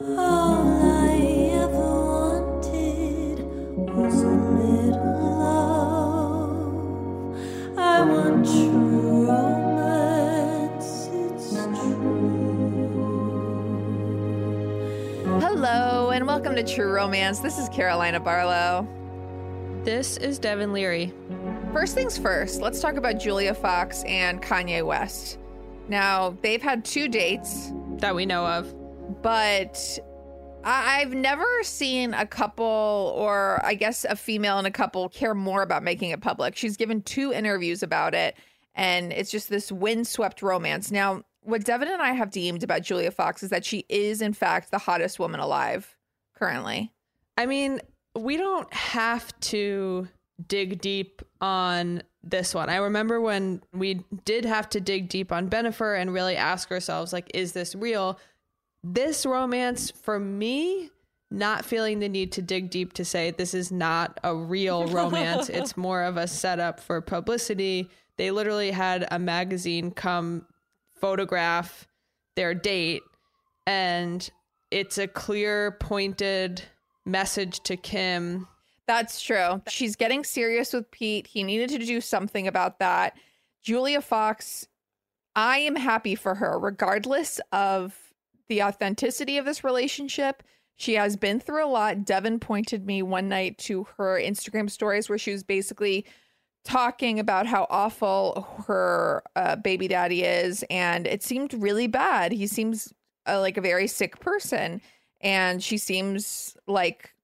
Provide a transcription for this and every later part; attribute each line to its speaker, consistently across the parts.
Speaker 1: Hello, and welcome to True Romance. This is Carolina Barlow.
Speaker 2: This is Devin Leary.
Speaker 1: First things first, let's talk about Julia Fox and Kanye West. Now, they've had two dates,
Speaker 2: That we know of.
Speaker 1: But I- I've never seen a couple, or I guess a female and a couple, care more about making it public. She's given two interviews about it, and it's just this windswept romance. Now, what Devin and I have deemed about Julia Fox is that she is, in fact, the hottest woman alive currently.
Speaker 2: I mean, we don't have to dig deep on this one. I remember when we did have to dig deep on Bennifer and really ask ourselves, like, is this real? This romance, for me, not feeling the need to dig deep to say this is not a real romance. it's more of a setup for publicity. They literally had a magazine come photograph their date, and it's a clear, pointed message to Kim
Speaker 1: That's true. She's getting serious with Pete. He needed to do something about that. Julia Fox, I am happy for her, regardless of the authenticity of this relationship. She has been through a lot. Devin pointed me one night to her Instagram stories where she was basically talking about how awful her uh, baby daddy is. And it seemed really bad. He seems uh, like a very sick person. And she seems like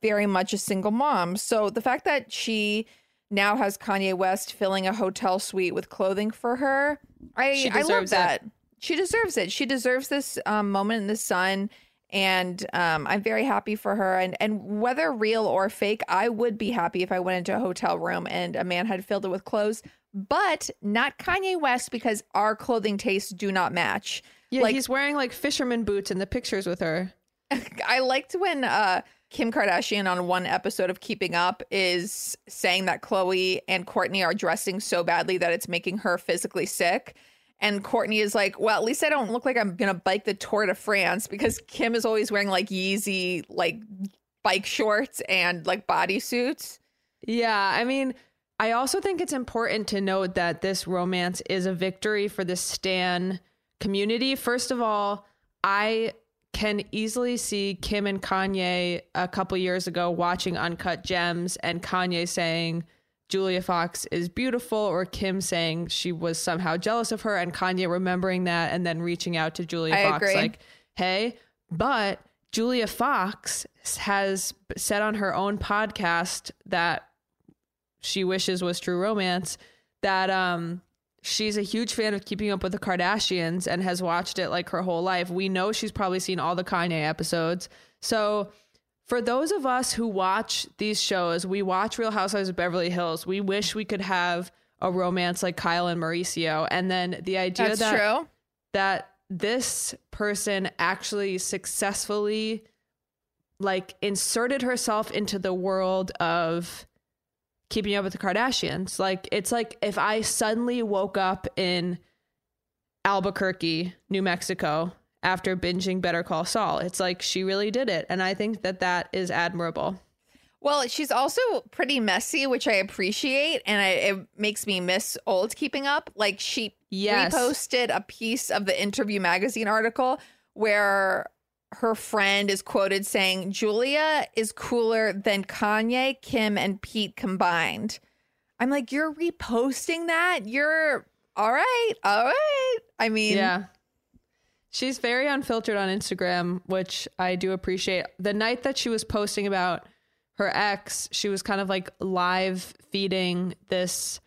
Speaker 1: very much a single mom. So the fact that she now has Kanye West filling a hotel suite with clothing for her, I
Speaker 2: She
Speaker 1: I love
Speaker 2: deserves it.
Speaker 1: She deserves it. She deserves this um, moment in the sun, and um, I'm very happy for her. And and whether real or fake, I would be happy if I went into a hotel room and a man had filled it with clothes, but not Kanye West because our clothing tastes do not match.
Speaker 2: Yeah,
Speaker 1: Like-
Speaker 2: he's wearing like fisherman boots in the pictures with her.
Speaker 1: I liked when uh, Kim Kardashian on one episode of Keeping Up is saying that Khloé and Kourtney are dressing so badly that it's making her physically sick. And Kourtney is like, well, at least I don't look like I'm gonna bike the Tour de France because Kim is always wearing like Yeezy like bike shorts and like bodysuits.
Speaker 2: Yeah, I mean, I also think it's important to note that this romance is a victory for the Stan community. First of all, I can easily see Kim and Kanye a couple years ago watching Uncut Gems and Kanye saying Julia Fox is beautiful or Kim saying she was somehow jealous of her and Kanye remembering that and then reaching out to Julia
Speaker 1: I
Speaker 2: Fox
Speaker 1: agree.
Speaker 2: like, "Hey, but Julia Fox has said on her own podcast that she wishes was true romance that um she's a huge fan of keeping up with the Kardashians and has watched it like her whole life. We know she's probably seen all the Kanye episodes. So for those of us who watch these shows, we watch Real Housewives of Beverly Hills. We wish we could have a romance like Kyle and Mauricio. And then the idea
Speaker 1: That's
Speaker 2: that,
Speaker 1: true.
Speaker 2: that this person actually successfully like inserted herself into the world of keeping up with the Kardashians. Like it's like if I suddenly woke up in Albuquerque, New Mexico after binging Better Call Saul. It's like she really did it and I think that that is admirable.
Speaker 1: Well, she's also pretty messy, which I appreciate, and I, it makes me miss old keeping up. Like she
Speaker 2: Yes.
Speaker 1: reposted a piece of the Interview magazine article where her friend is quoted saying, "Julia is cooler than Kanye, Kim, and Pete combined." I'm like, you're reposting that? You're all right, all right. I mean,
Speaker 2: Yeah. She's very unfiltered on Instagram, which I do appreciate. The night that she was posting about her ex, she was kind of like live feeding this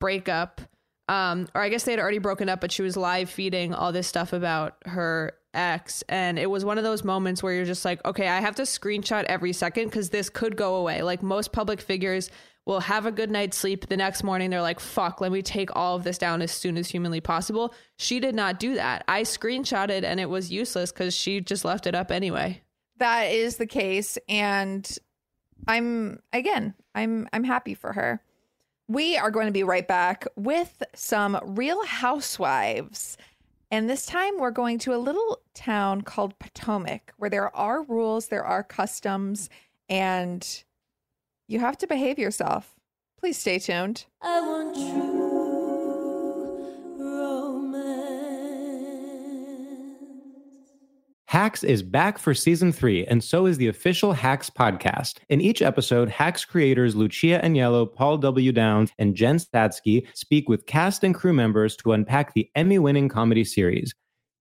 Speaker 2: breakup. Um, or I guess they had already broken up, but she was live feeding all this stuff about her ex. And it was one of those moments where you're just like, okay, I have to screenshot every second because this could go away. Like most public figures will have a good night's sleep. The next morning, they're like, fuck, let me take all of this down as soon as humanly possible. She did not do that. I screenshotted and it was useless because she just left it up anyway.
Speaker 1: that is the case and i'm again i'm i'm happy for her we are going to be right back with some real housewives and this time we're going to a little town called potomac where there are rules there are customs and you have to behave yourself please stay tuned
Speaker 3: I want true romance.
Speaker 4: Hacks is back for season three, and so is the official Hacks podcast. In each episode, Hacks creators Lucia Aniello, Paul W. Downs, and Jen Statsky speak with cast and crew members to unpack the Emmy winning comedy series.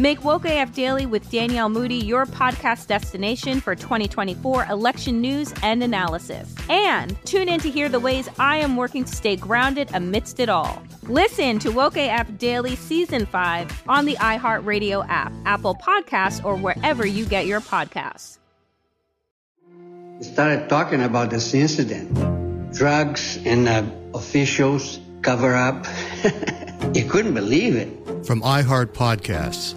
Speaker 5: Make Woke AF Daily with Danielle Moody your podcast destination for 2024 election news and analysis. And tune in to hear the ways I am working to stay grounded amidst it all. Listen to Woke AF Daily Season 5 on the iHeartRadio app, Apple Podcasts, or wherever you get your podcasts.
Speaker 6: started talking about this incident. Drugs and uh, officials cover up. you couldn't believe it.
Speaker 7: From iHeart Podcasts.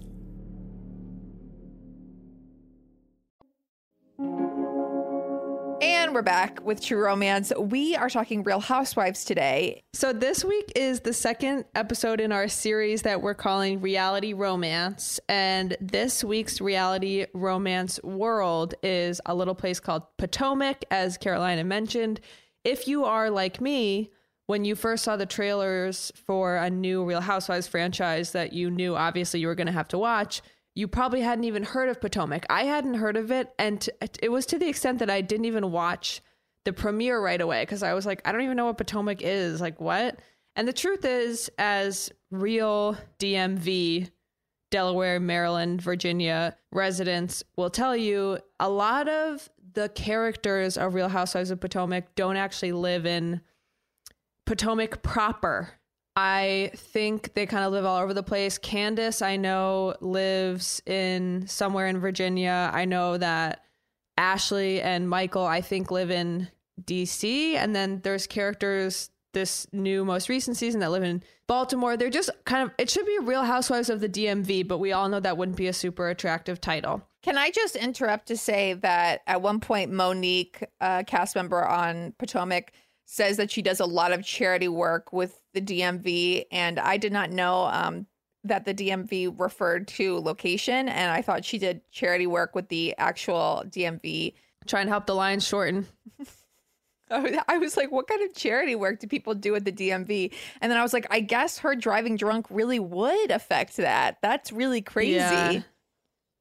Speaker 1: And we're back with True Romance. We are talking Real Housewives today.
Speaker 2: So, this week is the second episode in our series that we're calling Reality Romance. And this week's reality romance world is a little place called Potomac, as Carolina mentioned. If you are like me, when you first saw the trailers for a new Real Housewives franchise that you knew obviously you were going to have to watch, you probably hadn't even heard of Potomac. I hadn't heard of it. And t- it was to the extent that I didn't even watch the premiere right away because I was like, I don't even know what Potomac is. Like, what? And the truth is, as real DMV, Delaware, Maryland, Virginia residents will tell you, a lot of the characters of Real Housewives of Potomac don't actually live in Potomac proper. I think they kind of live all over the place. Candace, I know, lives in somewhere in Virginia. I know that Ashley and Michael, I think, live in DC. And then there's characters this new most recent season that live in Baltimore. They're just kind of, it should be Real Housewives of the DMV, but we all know that wouldn't be a super attractive title.
Speaker 1: Can I just interrupt to say that at one point, Monique, a cast member on Potomac, says that she does a lot of charity work with the DMV. And I did not know um, that the DMV referred to location. And I thought she did charity work with the actual DMV.
Speaker 2: Trying to help the lines shorten.
Speaker 1: I was like, what kind of charity work do people do at the DMV? And then I was like, I guess her driving drunk really would affect that. That's really crazy. Yeah.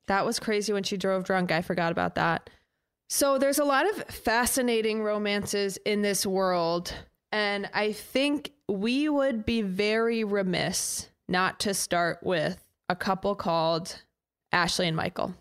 Speaker 2: That was crazy when she drove drunk. I forgot about that. So there's a lot of fascinating romances in this world. And I think we would be very remiss not to start with a couple called Ashley and Michael.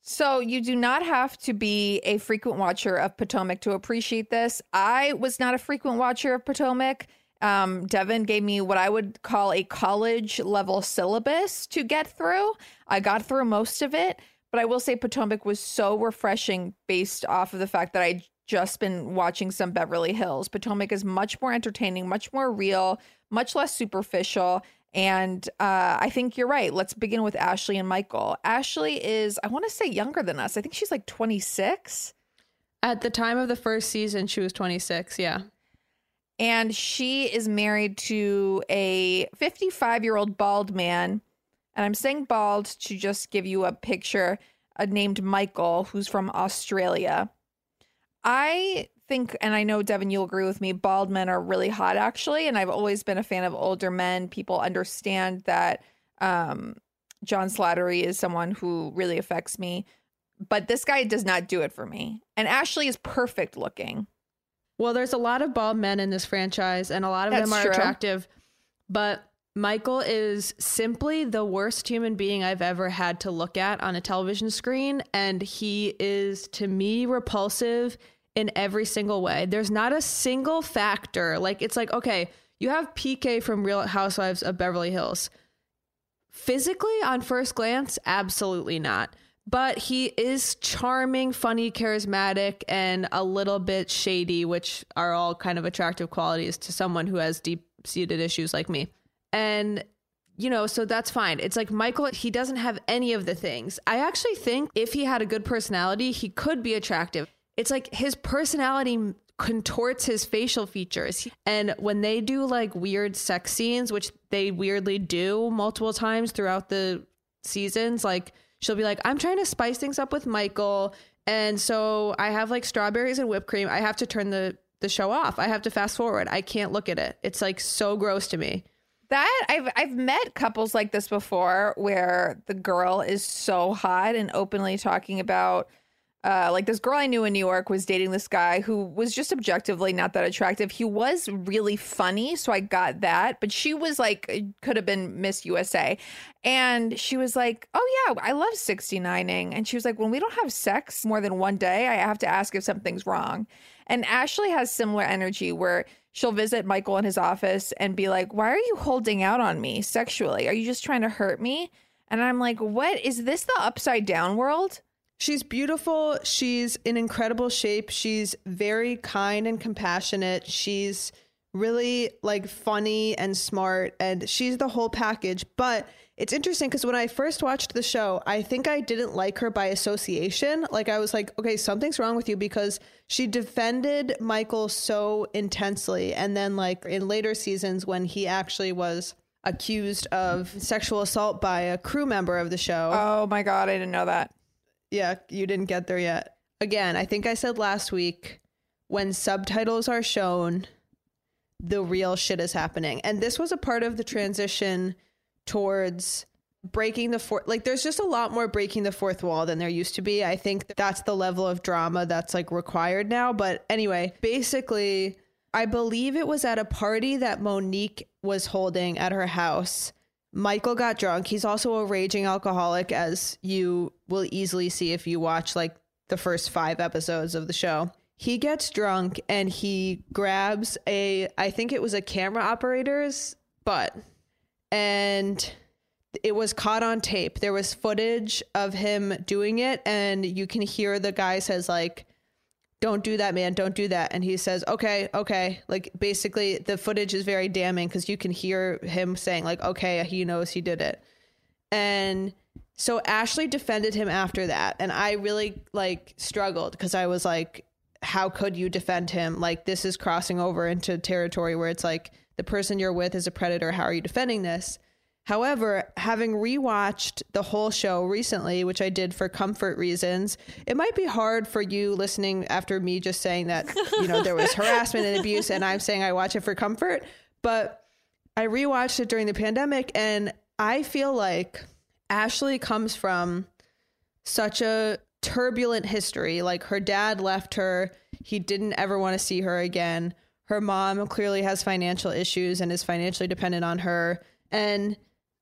Speaker 1: So you do not have to be a frequent watcher of Potomac to appreciate this. I was not a frequent watcher of Potomac. Um, Devin gave me what I would call a college level syllabus to get through. I got through most of it, but I will say Potomac was so refreshing based off of the fact that I just been watching some Beverly Hills. Potomac is much more entertaining, much more real, much less superficial. And uh, I think you're right. Let's begin with Ashley and Michael. Ashley is, I want to say, younger than us. I think she's like 26.
Speaker 2: At the time of the first season, she was 26. Yeah.
Speaker 1: And she is married to a 55 year old bald man. And I'm saying bald to just give you a picture, uh, named Michael, who's from Australia. I think, and I know Devin, you'll agree with me, bald men are really hot actually. And I've always been a fan of older men. People understand that um, John Slattery is someone who really affects me. But this guy does not do it for me. And Ashley is perfect looking.
Speaker 2: Well, there's a lot of bald men in this franchise, and a lot of That's them are true. attractive. But Michael is simply the worst human being I've ever had to look at on a television screen. And he is, to me, repulsive in every single way. There's not a single factor. Like, it's like, okay, you have PK from Real Housewives of Beverly Hills. Physically, on first glance, absolutely not. But he is charming, funny, charismatic, and a little bit shady, which are all kind of attractive qualities to someone who has deep seated issues like me. And you know, so that's fine. It's like Michael, he doesn't have any of the things. I actually think if he had a good personality, he could be attractive it's like his personality contorts his facial features. And when they do like weird sex scenes, which they weirdly do multiple times throughout the seasons, like she'll be like, I'm trying to spice things up with Michael. And so I have like strawberries and whipped cream. I have to turn the the show off. I have to fast forward. I can't look at it. It's like so gross to me.
Speaker 1: That I've I've met couples like this before where the girl is so hot and openly talking about uh, like this girl I knew in New York was dating this guy who was just objectively not that attractive. He was really funny, so I got that. But she was like, could have been Miss USA. And she was like, Oh, yeah, I love 69ing. And she was like, When we don't have sex more than one day, I have to ask if something's wrong. And Ashley has similar energy where she'll visit Michael in his office and be like, Why are you holding out on me sexually? Are you just trying to hurt me? And I'm like, What? Is this the upside down world?
Speaker 2: She's beautiful. She's in incredible shape. She's very kind and compassionate. She's really like funny and smart and she's the whole package. But it's interesting because when I first watched the show, I think I didn't like her by association. Like I was like, okay, something's wrong with you because she defended Michael so intensely. And then like in later seasons when he actually was accused of sexual assault by a crew member of the show.
Speaker 1: Oh my god, I didn't know that.
Speaker 2: Yeah, you didn't get there yet. Again, I think I said last week when subtitles are shown, the real shit is happening. And this was a part of the transition towards breaking the fourth like there's just a lot more breaking the fourth wall than there used to be. I think that's the level of drama that's like required now, but anyway, basically I believe it was at a party that Monique was holding at her house. Michael got drunk. He's also a raging alcoholic as you will easily see if you watch like the first 5 episodes of the show he gets drunk and he grabs a i think it was a camera operator's butt and it was caught on tape. There was footage of him doing it and you can hear the guy says like don't do that man. Don't do that. And he says okay okay. Like basically the footage is very damning because you can hear him saying like okay he knows he did it. And so ashley defended him after that and i really like struggled because i was like how could you defend him? Like this is crossing over into territory where it's like the person you're with is a predator. How are you defending this? However, having rewatched the whole show recently, which I did for comfort reasons, it might be hard for you listening after me just saying that, you know, there was harassment and abuse and I'm saying I watch it for comfort, but I rewatched it during the pandemic and I feel like Ashley comes from such a turbulent history. Like her dad left her, he didn't ever want to see her again. Her mom clearly has financial issues and is financially dependent on her. And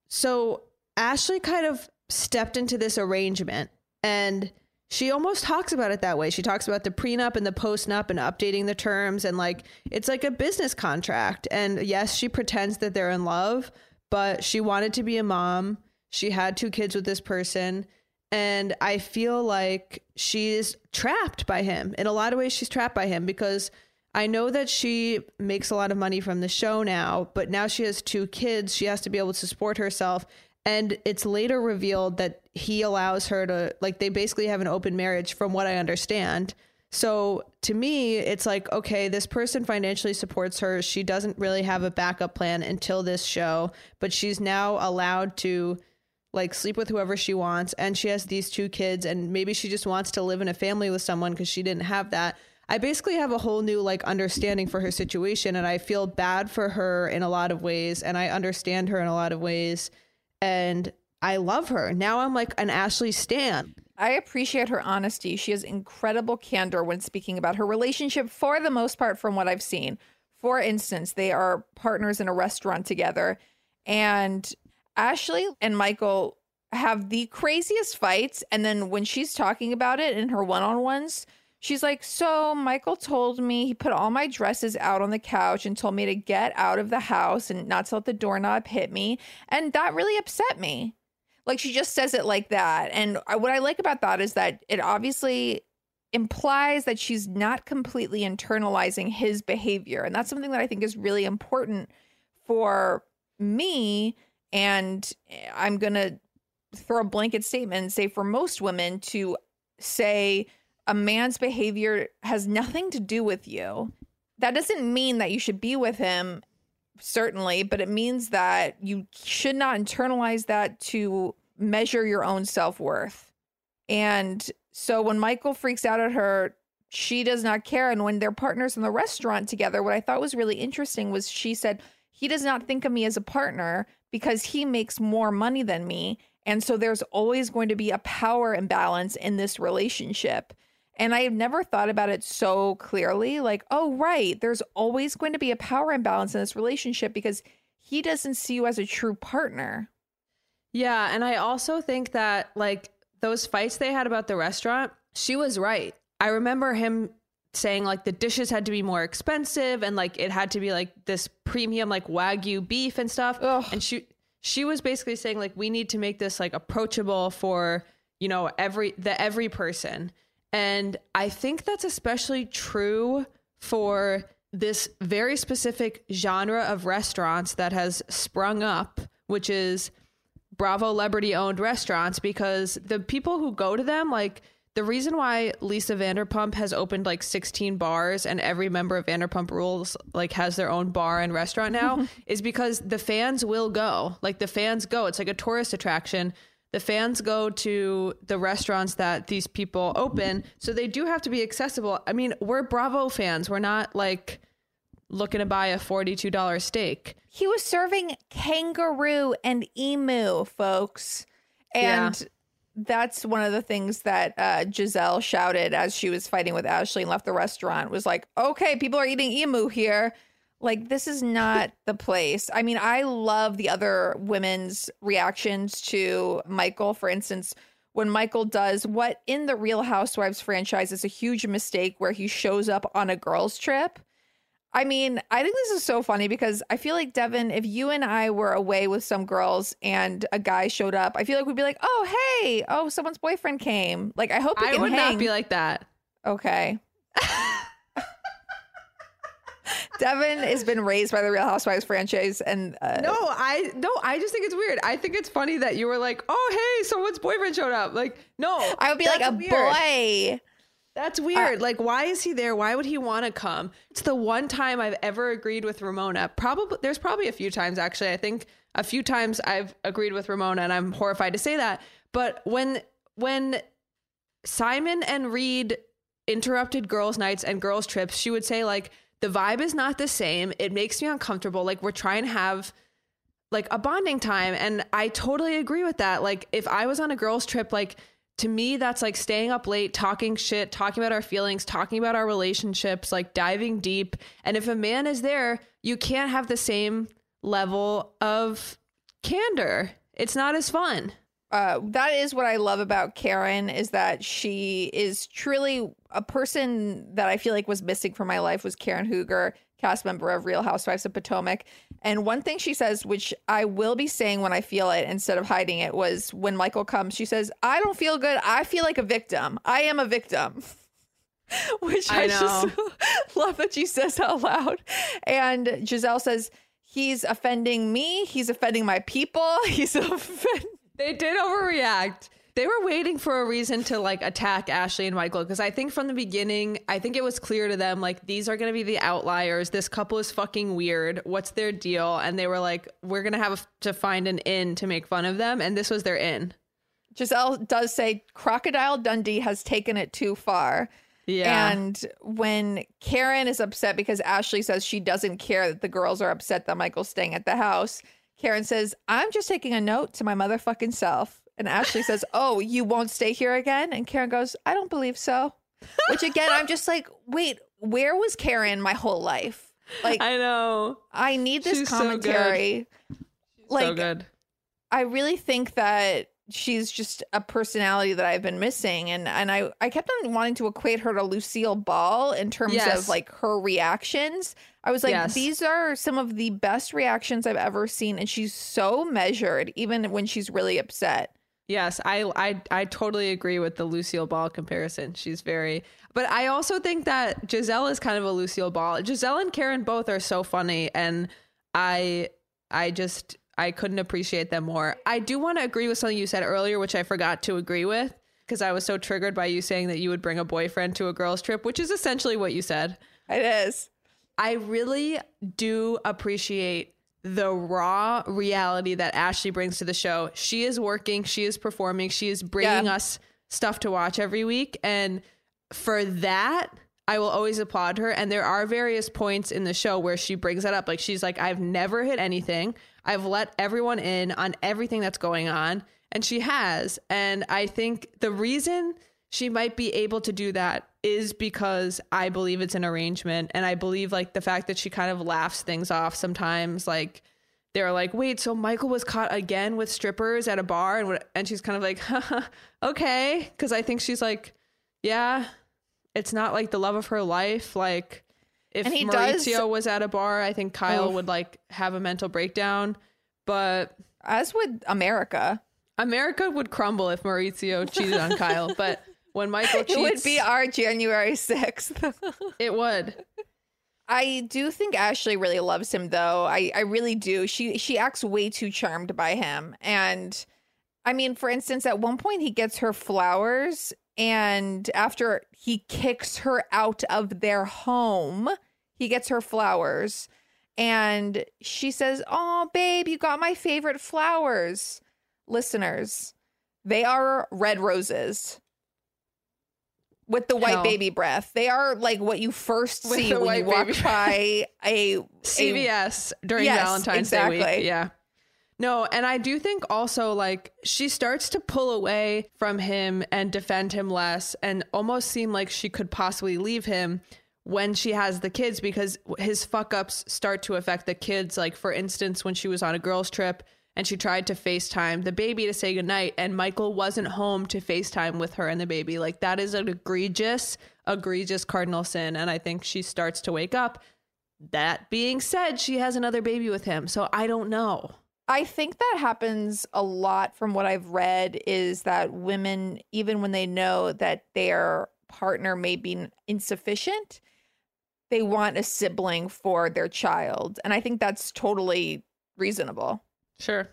Speaker 2: so Ashley kind of stepped into this arrangement and she almost talks about it that way. She talks about the prenup and the postnup and updating the terms and like it's like a business contract. And yes, she pretends that they're in love, but she wanted to be a mom. She had two kids with this person and I feel like she's trapped by him. In a lot of ways, she's trapped by him because I know that she makes a lot of money from the show now, but now she has two kids. She has to be able to support herself. And it's later revealed that he allows her to, like, they basically have an open marriage, from what I understand. So to me, it's like, okay, this person financially supports her. She doesn't really have a backup plan until this show, but she's now allowed to like sleep with whoever she wants and she has these two kids and maybe she just wants to live in a family with someone because she didn't have that i basically have a whole new like understanding for her situation and i feel bad for her in a lot of ways and i understand her in a lot of ways and i love her now i'm like an ashley stan
Speaker 1: I appreciate her honesty. She has incredible candor when speaking about her relationship for the most part, from what I've seen. For instance, they are partners in a restaurant together, and Ashley and Michael have the craziest fights. And then when she's talking about it in her one on ones, she's like, So Michael told me he put all my dresses out on the couch and told me to get out of the house and not to let the doorknob hit me. And that really upset me. Like she just says it like that. And what I like about that is that it obviously implies that she's not completely internalizing his behavior. And that's something that I think is really important for me and I'm going to throw a blanket statement and say for most women to say a man's behavior has nothing to do with you. That doesn't mean that you should be with him, certainly, but it means that you should not internalize that to measure your own self worth. And so when Michael freaks out at her, she does not care. And when they're partners in the restaurant together, what I thought was really interesting was she said, he does not think of me as a partner because he makes more money than me. And so there's always going to be a power imbalance in this relationship. And I have never thought about it so clearly like, oh, right, there's always going to be a power imbalance in this relationship because he doesn't see you as a true partner.
Speaker 2: Yeah. And I also think that, like, those fights they had about the restaurant, she was right. I remember him saying like the dishes had to be more expensive and like it had to be like this premium like wagyu beef and stuff Ugh. and she she was basically saying like we need to make this like approachable for you know every the every person and i think that's especially true for this very specific genre of restaurants that has sprung up which is bravo celebrity owned restaurants because the people who go to them like the reason why Lisa Vanderpump has opened like 16 bars and every member of Vanderpump Rules like has their own bar and restaurant now is because the fans will go. Like the fans go. It's like a tourist attraction. The fans go to the restaurants that these people open, so they do have to be accessible. I mean, we're Bravo fans. We're not like looking to buy a $42 steak.
Speaker 1: He was serving kangaroo and emu, folks. And
Speaker 2: Yeah.
Speaker 1: that's one of the things that uh, Gizelle shouted as she was fighting with Ashley and left the restaurant was like, okay, people are eating emu here. Like, this is not the place. I mean, I love the other women's reactions to Michael. For instance, when Michael does what in the Real Housewives franchise is a huge mistake where he shows up on a girls' trip. I mean, I think this is so funny because I feel like Devin, if you and I were away with some girls and a guy showed up, I feel like we'd be like, "Oh, hey, oh, someone's boyfriend came." Like, I hope
Speaker 2: I would
Speaker 1: hang.
Speaker 2: not be like that.
Speaker 1: Okay. Devin has been raised by the Real Housewives franchise, and uh,
Speaker 2: No, I no, I just think it's weird. I think it's funny that you were like, "Oh, hey, someone's boyfriend showed up." Like, no,
Speaker 1: I would be like a
Speaker 2: weird.
Speaker 1: boy.
Speaker 2: That's weird. like, why is he there? Why would he want to come? It's the one time I've ever agreed with Ramona. Probably, there's probably a few times actually. I think a few times I've agreed with Ramona, and I'm horrified to say that. But when when Simon and Reed interrupted girls' nights and girls' trips, she would say like, the vibe is not the same. It makes me uncomfortable. Like we're trying to have like a bonding time and I totally agree with that. Like if I was on a girls trip like to me that's like staying up late, talking shit, talking about our feelings, talking about our relationships, like diving deep. And if a man is there, you can't have the same level of candor. It's not as fun.
Speaker 1: Uh, that is what I love about Karen is that she is truly a person that I feel like was missing from my life was Karen Huger, cast member of Real Housewives of Potomac. And one thing she says, which I will be saying when I feel it instead of hiding it, was when Michael comes, she says, I don't feel good. I feel like a victim. I am a victim. which I,
Speaker 2: I
Speaker 1: just love that she says out loud. And Gizelle says, He's offending me. He's offending my people. He's offending.
Speaker 2: They did overreact. They were waiting for a reason to like attack Ashley and Michael because I think from the beginning, I think it was clear to them like these are going to be the outliers. This couple is fucking weird. What's their deal? And they were like, we're going to have to find an in to make fun of them. And this was their in.
Speaker 1: Gizelle does say Crocodile Dundee has taken it too far.
Speaker 2: Yeah.
Speaker 1: And when Karen is upset because Ashley says she doesn't care that the girls are upset that Michael's staying at the house, Karen says, I'm just taking a note to my motherfucking self. And Ashley says, Oh, you won't stay here again? And Karen goes, I don't believe so. Which again, I'm just like, wait, where was Karen my whole life? Like,
Speaker 2: I know.
Speaker 1: I need this
Speaker 2: She's so
Speaker 1: commentary. like,
Speaker 2: so good.
Speaker 1: I really think that she's just a personality that I've been missing and and I I kept on wanting to equate her to Lucille Ball in terms
Speaker 2: Yes.
Speaker 1: of like her reactions. I was like
Speaker 2: Yes.
Speaker 1: these are some of the best reactions I've ever seen and she's so measured even when she's really upset.
Speaker 2: Yes, I, I I totally agree with the Lucille Ball comparison. She's very, but I also think that Gizelle is kind of a Lucille Ball. Gizelle and Karen both are so funny, and I I just I couldn't appreciate them more. I do want to agree with something you said earlier, which I forgot to agree with because I was so triggered by you saying that you would bring a boyfriend to a girls' trip, which is essentially what you said.
Speaker 1: It is.
Speaker 2: I really do appreciate the raw reality that Ashley brings to the show. She is working, she is performing, she is bringing
Speaker 1: Yeah.
Speaker 2: us stuff to watch every week. And for that, I will always applaud her. And there are various points in the show where she brings that up. Like she's like, I've never hit anything. I've let everyone in on everything that's going on. And she has. And I think the reason she might be able to do that is because I believe it's an arrangement. And I believe like the fact that she kind of laughs things off sometimes. Like they're like, wait, so Michael was caught again with strippers at a bar. And, and she's kind of like, okay. Cause I think she's like, yeah, it's not like the love of her life. Like if
Speaker 1: And he does-
Speaker 2: Mauricio was at a bar, I think Kyle
Speaker 1: Oh.
Speaker 2: would like have a mental breakdown. But
Speaker 1: As would America.
Speaker 2: America would crumble if Mauricio cheated on Kyle. But when Michael cheats,
Speaker 1: It would be our January 6th.
Speaker 2: it would.
Speaker 1: I do think Ashley really loves him though. I, I really do. She she acts way too charmed by him. And I mean, for instance, at one point he gets her flowers and after he kicks her out of their home, he gets her flowers. And she says, Oh, babe, you got my favorite flowers. Listeners, they are red roses. With the white
Speaker 2: Hell.
Speaker 1: baby breath. They are like what you first
Speaker 2: With
Speaker 1: see when you walk by a, a
Speaker 2: CVS during
Speaker 1: Yes,
Speaker 2: Valentine's
Speaker 1: exactly.
Speaker 2: Day week. Yeah. No, and I do think also like she starts to pull away from him and defend him less and almost seem like she could possibly leave him when she has the kids because his fuck ups start to affect the kids. Like, for instance, when she was on a girls' trip and she tried to FaceTime the baby to say goodnight, and Michael wasn't home to FaceTime with her and the baby. Like, that is an egregious, egregious cardinal sin. And I think she starts to wake up. That being said, she has another baby with him. So I don't know.
Speaker 1: I think that happens a lot from what I've read is that women, even when they know that their partner may be insufficient, they want a sibling for their child. And I think that's totally reasonable.
Speaker 2: Sure.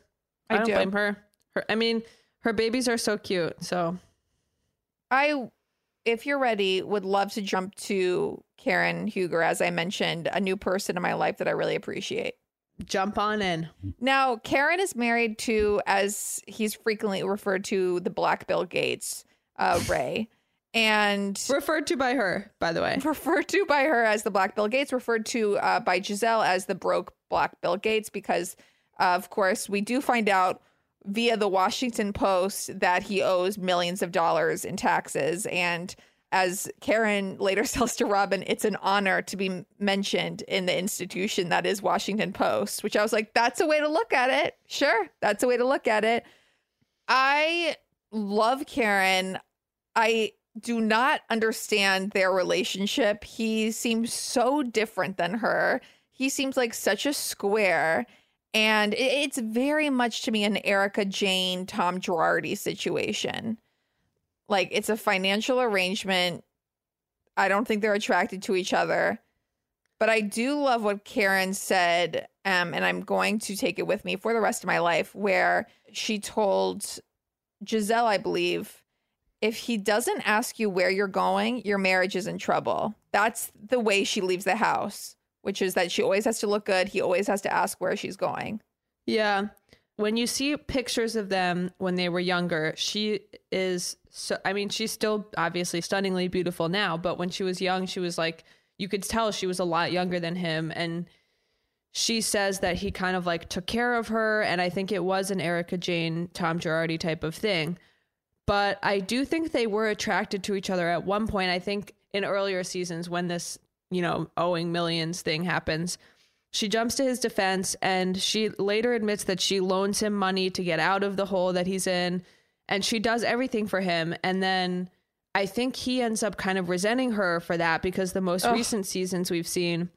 Speaker 1: I
Speaker 2: I, don't
Speaker 1: do.
Speaker 2: blame her. her. I mean, her babies are so cute. So
Speaker 1: I, if you're ready, would love to jump to Karen Huger, as I mentioned, a new person in my life that I really appreciate.
Speaker 2: jump on in.
Speaker 1: Now, Karen is married to, as he's frequently referred to, the Black Bill Gates, uh, Ray. And
Speaker 2: referred to by her, by the way.
Speaker 1: Referred to by her as the Black Bill Gates, referred to uh, by Gizelle as the broke Black Bill Gates, because, uh, of course, we do find out via the Washington Post that he owes millions of dollars in taxes. And as Karen later tells to Robyn, it's an honor to be mentioned in the institution that is Washington Post, which I was like, that's a way to look at it. Sure, that's a way to look at it. I love Karen. I do not understand their relationship. He seems so different than her. He seems like such a square. And it's very much to me an Erika Jayne, Tom Girardi situation. Like it's a financial arrangement. I don't think they're attracted to each other. But I do love what Karen said, um, and I'm going to take it with me for the rest of my life, where she told Gizelle, I believe, if he doesn't ask you where you're going, your marriage is in trouble. That's the way she leaves the house, which is that she always has to look good. He always has to ask where she's going.
Speaker 2: Yeah. When you see pictures of them when they were younger, she is so I mean, she's still obviously stunningly beautiful now, but when she was young, she was like you could tell she was a lot younger than him and she says that he kind of like took care of her and I think it was an Erika Jayne Tom Girardi type of thing. But I do think they were attracted to each other at one point. I think in earlier seasons when this, you know, owing millions thing happens, she jumps to his defense and she later admits that she loans him money to get out of the hole that he's in and she does everything for him and then I think he ends up kind of resenting her for that because the most
Speaker 1: Ugh.
Speaker 2: recent seasons we've seen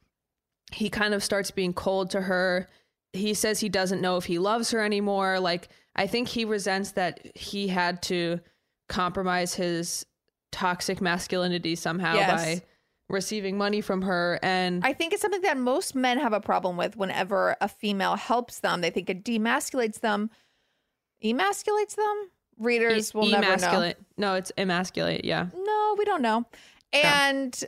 Speaker 2: he kind of starts being cold to her. He says he doesn't know if he loves her anymore. Like I think he resents that he had to compromise his toxic masculinity somehow
Speaker 1: Yes.
Speaker 2: by receiving money from her and
Speaker 1: I think it's something that most men have a problem with whenever a female helps them. They think it demasculates them. Emasculates them? Readers will never know.
Speaker 2: emasculate. No, it's emasculate. Yeah.
Speaker 1: No, we don't know. And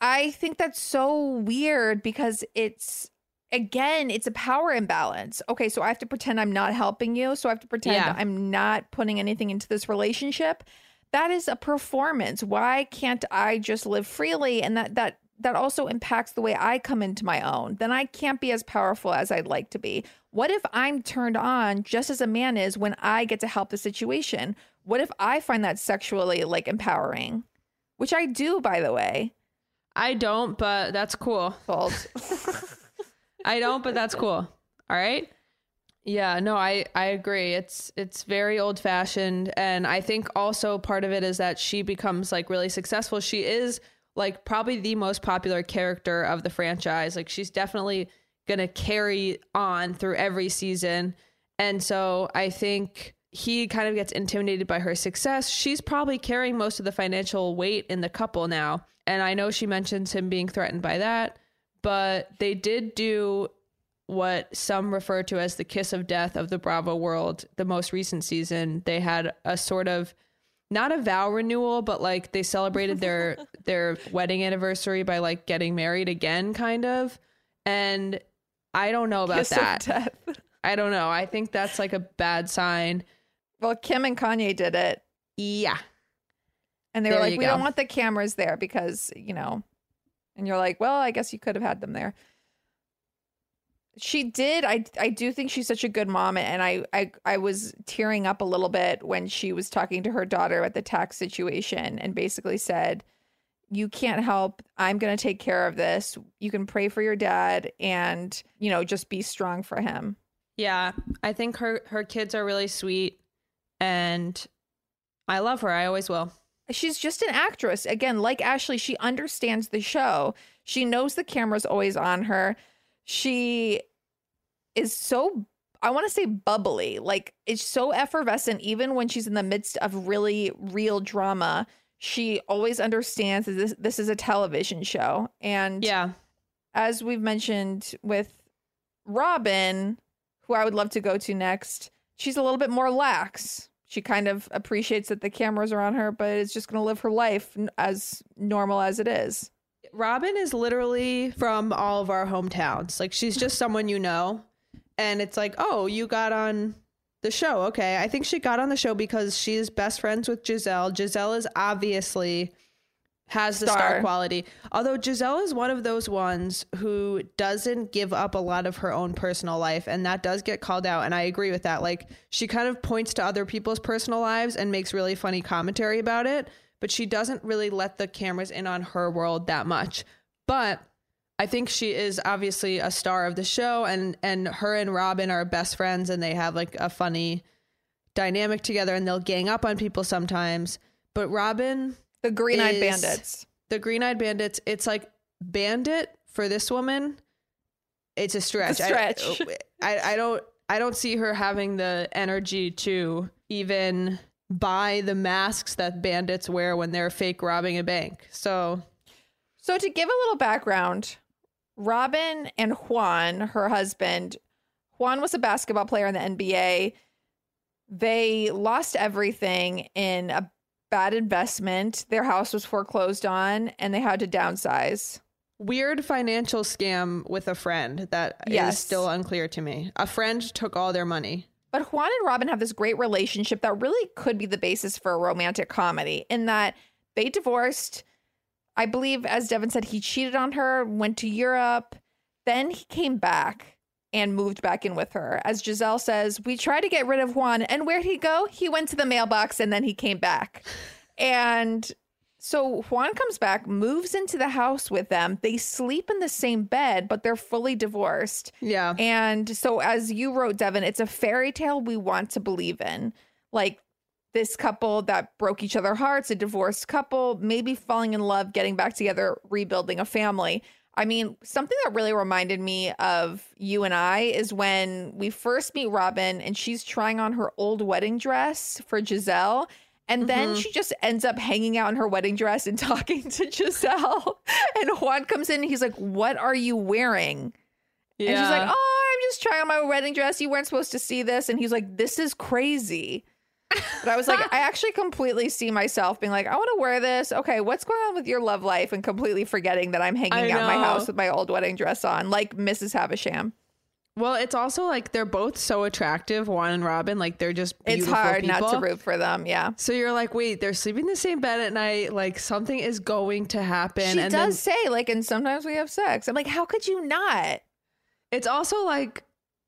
Speaker 1: I think that's so weird because it's again, it's a power imbalance. Okay, so I have to pretend I'm not helping you, so I have to pretend
Speaker 2: Yeah.
Speaker 1: I'm not putting anything into this relationship. That is a performance. Why can't I just live freely and that that that also impacts the way I come into my own. Then I can't be as powerful as I'd like to be. What if I'm turned on just as a man is when I get to help the situation? What if I find that sexually like empowering? Which I do, by the way.
Speaker 2: I don't, but that's cool. I don't, but that's cool. All right. Yeah, no, I I agree. It's it's very old fashioned, and I think also part of it is that she becomes like really successful. She is like probably the most popular character of the franchise. Like she's definitely gonna carry on through every season, and so I think he kind of gets intimidated by her success. She's probably carrying most of the financial weight in the couple now, and I know she mentions him being threatened by that, but they did do what some refer to as the kiss of death of the Bravo world, the most recent season, they had a sort of not a vow renewal, but like they celebrated their their wedding anniversary by like getting married again, kind of. And I don't know about
Speaker 1: Kiss of
Speaker 2: that.
Speaker 1: death.
Speaker 2: I don't know. I think that's like a bad sign.
Speaker 1: Well, Kim and Kanye did it.
Speaker 2: Yeah.
Speaker 1: And they were like, we
Speaker 2: go.
Speaker 1: don't want the cameras there because, you know, and you're like, well, I guess you could have had them there. She did. I I do think she's such a good mom, and I I I was tearing up a little bit when she was talking to her daughter at the tax situation, and basically said, "You can't help. I'm going to take care of this. You can pray for your dad, and you know, just be strong for him."
Speaker 2: Yeah, I think her her kids are really sweet, and I love her. I always will.
Speaker 1: She's just an actress. Again, like Ashley, she understands the show. She knows the camera's always on her. She is so I want to say bubbly. Like it's so effervescent even when she's in the midst of really real drama. She always understands that this this is a television show. And
Speaker 2: Yeah.
Speaker 1: as we've mentioned with Robyn, who I would love to go to next, she's a little bit more lax. She kind of appreciates that the cameras are on her, but is just going to live her life as normal as it is.
Speaker 2: Robyn is literally from all of our hometowns. Like she's just someone you know. And it's like, oh, you got on the show. Okay. I think she got on the show because she's best friends with Gizelle. Gizelle is obviously has the star.
Speaker 1: Star.
Speaker 2: quality. Although Gizelle is one of those ones who doesn't give up a lot of her own personal life and that does get called out and I agree with that. Like she kind of points to other people's personal lives and makes really funny commentary about it, but she doesn't really let the cameras in on her world that much. But I think she is obviously a star of the show and and her and Robyn are best friends and they have like a funny dynamic together and they'll gang up on people sometimes. But Robyn
Speaker 1: The Green Eyed Bandits.
Speaker 2: The Green Eyed Bandits, it's like Bandit for this woman. It's a stretch.
Speaker 1: It's a
Speaker 2: I-
Speaker 1: stretch.
Speaker 2: I, I don't I don't see her having the energy to even buy the masks that bandits wear when they're fake robbing a bank. So
Speaker 1: So, to give a little background, Robyn and Juan, her husband, Juan was a basketball player in the NBA. They lost everything in a bad investment. Their house was foreclosed on and they had to downsize.
Speaker 2: weird financial scam with a friend that is
Speaker 1: Yes.
Speaker 2: still unclear to me. A friend took all their money.
Speaker 1: But Juan and Robyn have this great relationship that really could be the basis for a romantic comedy in that they divorced. I believe, as Devin said, he cheated on her, went to Europe, then he came back and moved back in with her. As Gizelle says, we tried to get rid of Juan, and where'd he go? He went to the mailbox and then he came back. And so Juan comes back, moves into the house with them. They sleep in the same bed, but they're fully divorced.
Speaker 2: Yeah.
Speaker 1: And so, as you wrote, Devin, it's a fairy tale we want to believe in. Like this couple that broke each other hearts, a divorced couple, maybe falling in love, getting back together, rebuilding a family. I mean, something that really reminded me of you and I is when we first meet Robyn and she's trying on her old wedding dress for Gizelle. And then
Speaker 2: Mhm.
Speaker 1: she just ends up hanging out in her wedding dress and talking to Gizelle. And Juan comes in and he's like, What are you wearing? And she's like, Oh, I'm just trying on my wedding dress. You weren't supposed to see this. And he's like, This is crazy. But I was like, I actually completely see myself being like, I want to wear this. Okay, what's going on with your love life? And completely forgetting that I'm hanging out my house with my old wedding dress on, like Mrs. Havisham.
Speaker 2: Well, it's also like they're both so attractive, Juan and Robyn. Like they're just
Speaker 1: It's
Speaker 2: beautiful
Speaker 1: hard not to root for them. Yeah.
Speaker 2: So you're like, wait, they're sleeping in the same bed at night. Like something is going to happen.
Speaker 1: she
Speaker 2: and
Speaker 1: does
Speaker 2: then
Speaker 1: say, like, and sometimes we have sex. I'm like, how could you not?
Speaker 2: it's also like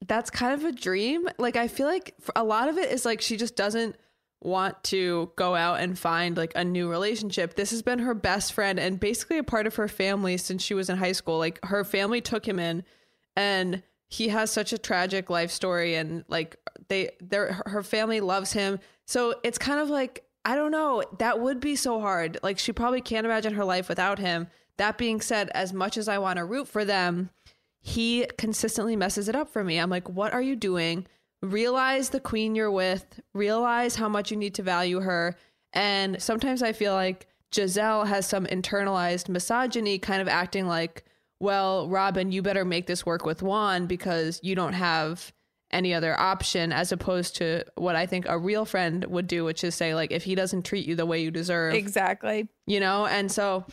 Speaker 2: that's kind of a dream. Like I feel like a lot of it is like she just doesn't want to go out and find like a new relationship. This has been her best friend and basically a part of her family since she was in high school. Like her family took him in and he has such a tragic life story and like they their her- her family loves him. So it's kind of like I don't know, that would be so hard. Like she probably can't imagine her life without him. That being said, as much as I want to root for them, he consistently messes it up for me. I'm like, what are you doing? Realize the queen you're with, realize how much you need to value her. And sometimes I feel like Gizelle has some internalized misogyny, kind of acting like, well, Robyn, you better make this work with Juan because you don't have any other option, as opposed to what I think a real friend would do, which is say, like, if he doesn't treat you the way you deserve,
Speaker 1: Exactly.
Speaker 2: you know? And so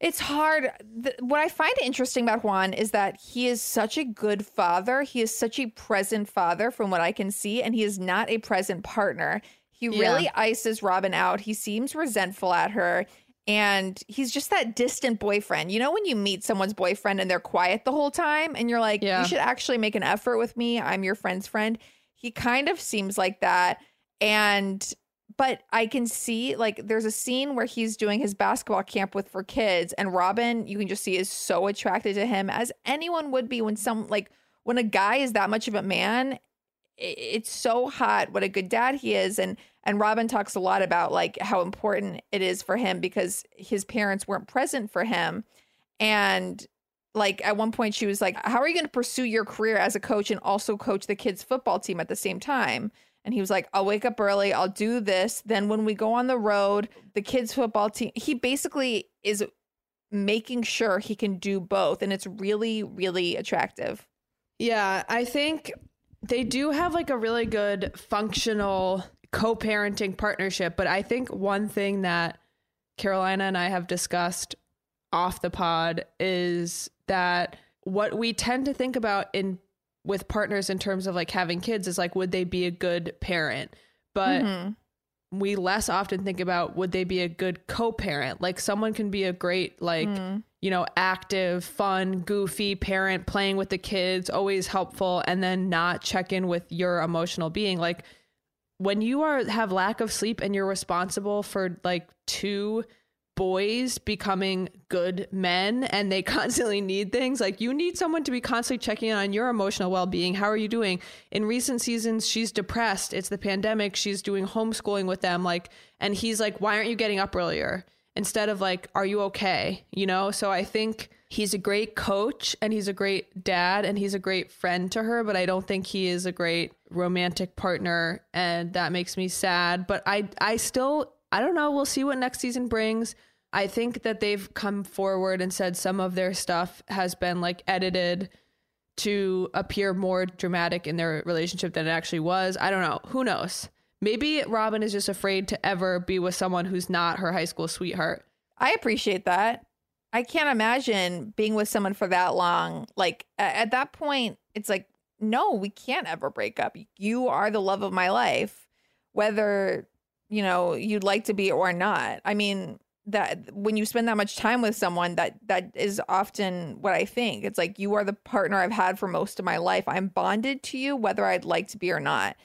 Speaker 1: It's hard. Th- what I find interesting about Juan is that he is such a good father. He is such a present father from what I can see, and he is not a present partner. He
Speaker 2: Yeah.
Speaker 1: really ices Robyn out. He seems resentful at her. And he's just that distant boyfriend. You know, when you meet someone's boyfriend and they're quiet the whole time, and you're like,
Speaker 2: Yeah.
Speaker 1: you should actually make an effort with me. I'm your friend's friend. He kind of seems like that. And, but I can see like there's a scene where he's doing his basketball camp with for kids, and Robyn, you can just see, is so attracted to him as anyone would be when some, like, when a guy is that much of a man it's so hot what a good dad he is and and Robyn talks a lot about like how important it is for him because his parents weren't present for him and like at one point she was like how are you going to pursue your career as a coach and also coach the kids football team at the same time and he was like I'll wake up early. I'll do this. Then when we go on the road the kids football team he basically is making sure he can do both and it's really really attractive.
Speaker 2: Yeah, I think they do have like a really good functional co-parenting partnership, but I think one thing that Carolina and I have discussed off the pod is that what we tend to think about in with partners in terms of like having kids is like would they be a good parent? But
Speaker 1: Mhm.
Speaker 2: we less often think about would they be a good co-parent? Like someone can be a great like
Speaker 1: Mm.
Speaker 2: you know, active, fun, goofy parent playing with the kids, always helpful, and then not check in with your emotional being. Like when you are have lack of sleep and you're responsible for like two boys becoming good men and they constantly need things like you need someone to be constantly checking in on your emotional well-being. How are you doing? In recent seasons she's depressed. It's the pandemic. She's doing homeschooling with them like and he's like why aren't you getting up earlier? Instead of like are you okay? You know? So i think he's a great coach and he's a great dad and he's a great friend to her but i don't think he is a great romantic partner and that makes me sad. But i i still i don't know. We'll see what next season brings. I think that they've come forward and said some of their stuff has been like edited to appear more dramatic in their relationship than it actually was. I don't know. Who knows? Maybe robyn is just afraid to ever be with someone who's not her high school sweetheart.
Speaker 1: I appreciate that. I can't imagine being with someone for that long. Like at that point, it's like, no, we can't ever break up. You are the love of my life, whether you know you'd like to be or not. I mean, that when you spend that much time with someone, that that is often what I think. It's like you are the partner I've had for most of my life. I'm bonded to you, whether I'd like to be or not.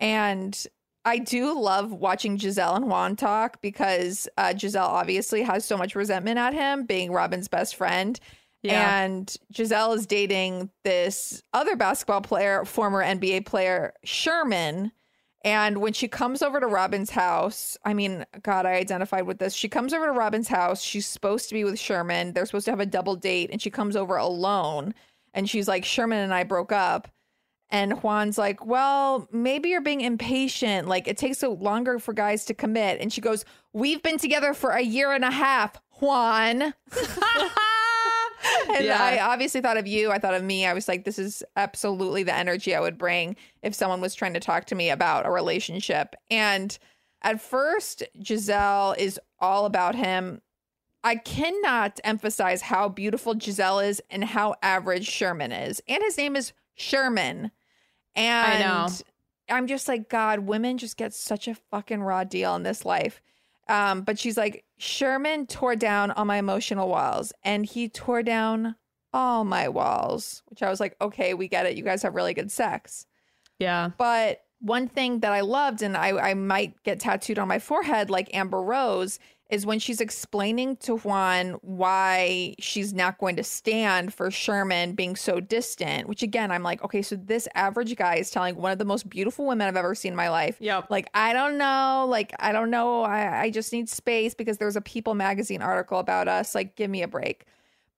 Speaker 1: And I do love watching Gizelle and Juan talk because uh, Gizelle obviously has so much resentment at him being Robyn's best friend.
Speaker 2: Yeah.
Speaker 1: And Gizelle is dating this other basketball player, former NBA player, Sherman. And when she comes over to Robyn's house, I mean, God, I identified with this. She comes over to Robyn's house. She's supposed to be with Sherman. They're supposed to have a double date, and she comes over alone. And she's like, Sherman and I broke up. And Juan's like, Well, maybe you're being impatient. Like, it takes so longer for guys to commit. And she goes, We've been together for a year and a half, Juan. and
Speaker 2: Yeah.
Speaker 1: I obviously thought of you. I thought of me. I was like, This is absolutely the energy I would bring if someone was trying to talk to me about a relationship. And at first, Gizelle is all about him. I cannot emphasize how beautiful Gizelle is and how average Sherman is. And his name is Sherman. And
Speaker 2: know.
Speaker 1: I'm just like, God, women just get such a fucking raw deal in this life. Um, but she's like, Sherman tore down all my emotional walls and he tore down all my walls, which I was like, okay, we get it. You guys have really good sex.
Speaker 2: yeah
Speaker 1: But one thing that I loved, and I, I might get tattooed on my forehead like Amber Rose, is when she's explaining to Juan why she's not going to stand for Sherman being so distant. Which again, I'm like, okay, so this average guy is telling one of the most beautiful women I've ever seen in my life.
Speaker 2: Yep.
Speaker 1: Like, I don't know. Like, I don't know. I, I just need space because there's a People magazine article about us. Like, give me a break.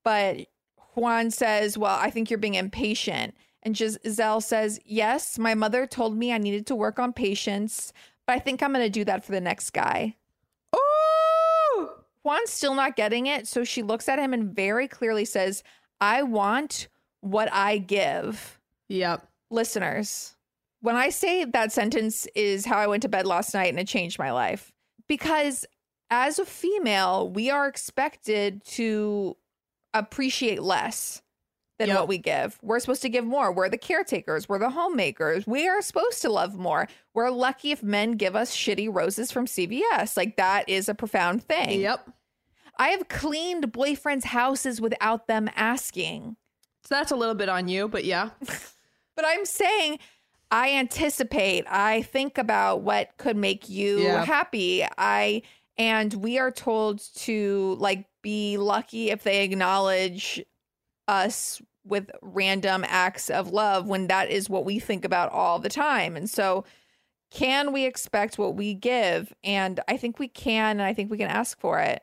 Speaker 1: But Juan says, Well, I think you're being impatient. And Gizelle says, Yes, my mother told me I needed to work on patience, but I think I'm going to do that for the next guy.
Speaker 2: Ooh!
Speaker 1: Juan's still not getting it. So she looks at him and very clearly says, I want what I give.
Speaker 2: yep
Speaker 1: Listeners, when I say that sentence is how I went to bed last night and it changed my life, because as a female, we are expected to appreciate less. Than what we give. We're supposed to give more. We're the caretakers, we're the homemakers. We are supposed to love more. We're lucky if men give us shitty roses from CVS. Like that is a profound thing.
Speaker 2: Yep.
Speaker 1: I have cleaned boyfriends' houses without them asking.
Speaker 2: So that's a little bit on you, but yeah.
Speaker 1: But I'm saying I anticipate, I think about what could make you
Speaker 2: Yeah.
Speaker 1: happy. I and we are told to like be lucky if they acknowledge us with random acts of love when that is what we think about all the time. And so can we expect what we give? And I think we can and I think we can ask for it.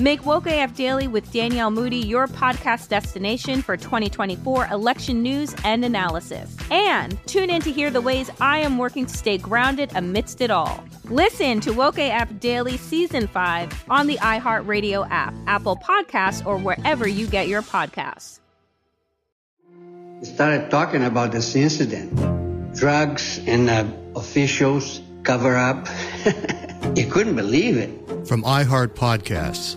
Speaker 5: Make Woke AF Daily with Danielle Moody your podcast destination for 2024 election news and analysis. And tune in to hear the ways I am working to stay grounded amidst it all. Listen to Woke AF Daily Season 5 on the iHeartRadio app, Apple Podcasts, or wherever you get your podcasts.
Speaker 6: started talking about this incident. Drugs and uh, officials cover up. you couldn't believe it.
Speaker 7: From iHeart Podcasts.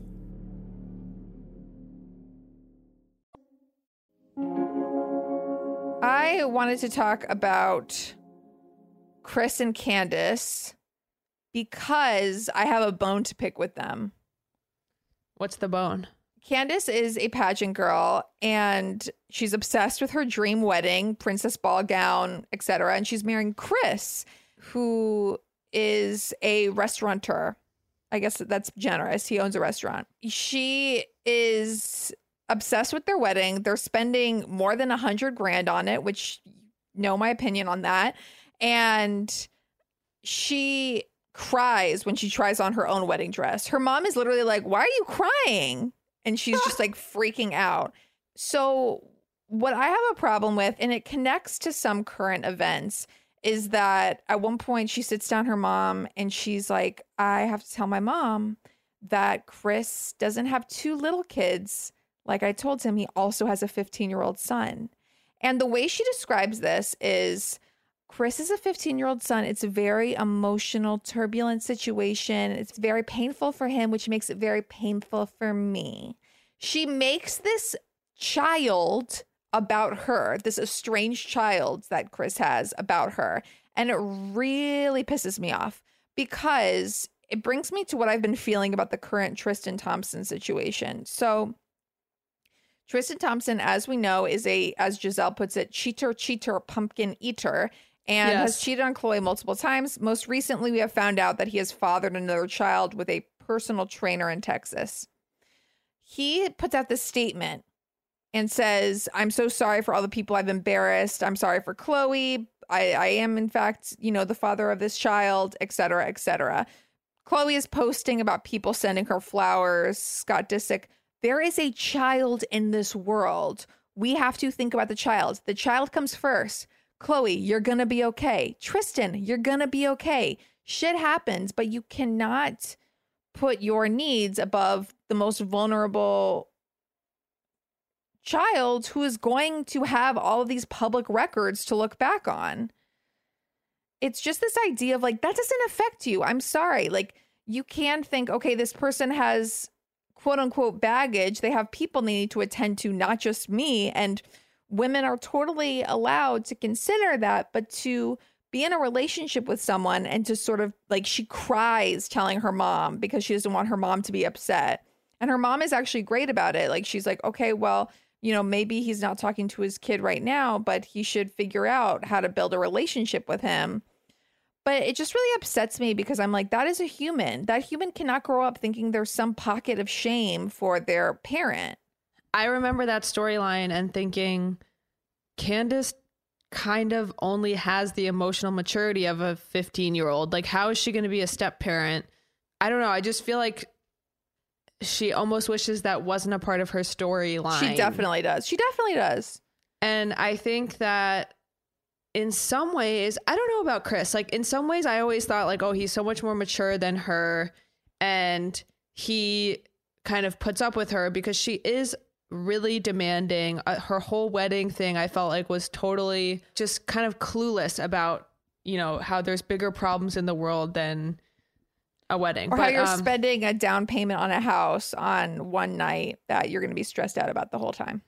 Speaker 1: I wanted to talk about Chris and Candace because I have a bone to pick with them.
Speaker 2: What's the bone?
Speaker 1: Candace is a pageant girl and she's obsessed with her dream wedding, princess ball gown, etc. And she's marrying Chris, who is a restaurateur. I guess that's generous. He owns a restaurant. She is obsessed with their wedding. They're spending more than a hundred grand on it, which know my opinion on that. And she cries when she tries on her own wedding dress. Her mom is literally like, Why are you crying? And she's just like freaking out. So, what I have a problem with, and it connects to some current events, is that at one point she sits down her mom and she's like, I have to tell my mom that Chris doesn't have two little kids. Like I told him, he also has a 15 year old son. And the way she describes this is Chris is a 15 year old son. It's a very emotional, turbulent situation. It's very painful for him, which makes it very painful for me. She makes this child about her, this estranged child that Chris has about her. And it really pisses me off because it brings me to what I've been feeling about the current Tristan Thompson situation. So, Tristan Thompson, as we know, is a, as Gizelle puts it, cheater, cheater, pumpkin eater, and
Speaker 2: Yes.
Speaker 1: has cheated on Khloé multiple times. Most recently, we have found out that he has fathered another child with a personal trainer in Texas. He puts out this statement and says, I'm so sorry for all the people I've embarrassed. I'm sorry for Khloé. I, I am, in fact, you know, the father of this child, et cetera, et cetera. Khloé is posting about people sending her flowers. Scott Disick, there is a child in this world. We have to think about the child. The child comes first. Khloé, you're going to be okay. Tristan, you're going to be okay. Shit happens, but you cannot put your needs above the most vulnerable child who is going to have all of these public records to look back on. It's just this idea of like, that doesn't affect you. I'm sorry. Like, you can think, okay, this person has quote unquote baggage. They have people they need to attend to, not just me. And women are totally allowed to consider that, but to be in a relationship with someone and to sort of like she cries telling her mom because she doesn't want her mom to be upset. And her mom is actually great about it. Like she's like, okay, well, you know, maybe he's not talking to his kid right now, but he should figure out how to build a relationship with him. But it just really upsets me because I'm like, that is a human. That human cannot grow up thinking there's some pocket of shame for their parent.
Speaker 2: I remember that storyline and thinking Candace kind of only has the emotional maturity of a 15 year old. Like, how is she going to be a step parent? I don't know. I just feel like she almost wishes that wasn't a part of her storyline.
Speaker 1: She definitely does. She definitely does.
Speaker 2: And I think that in some ways, I don't know about Chris. Like in some ways, I always thought like, oh, he's so much more mature than her, and he kind of puts up with her because she is really demanding. Uh, her whole wedding thing, I felt like was totally just kind of clueless about you know how there's bigger problems in the world than a wedding.
Speaker 1: Or how you're
Speaker 2: um,
Speaker 1: spending a down payment on a house on one night that you're going to be stressed out about the whole time.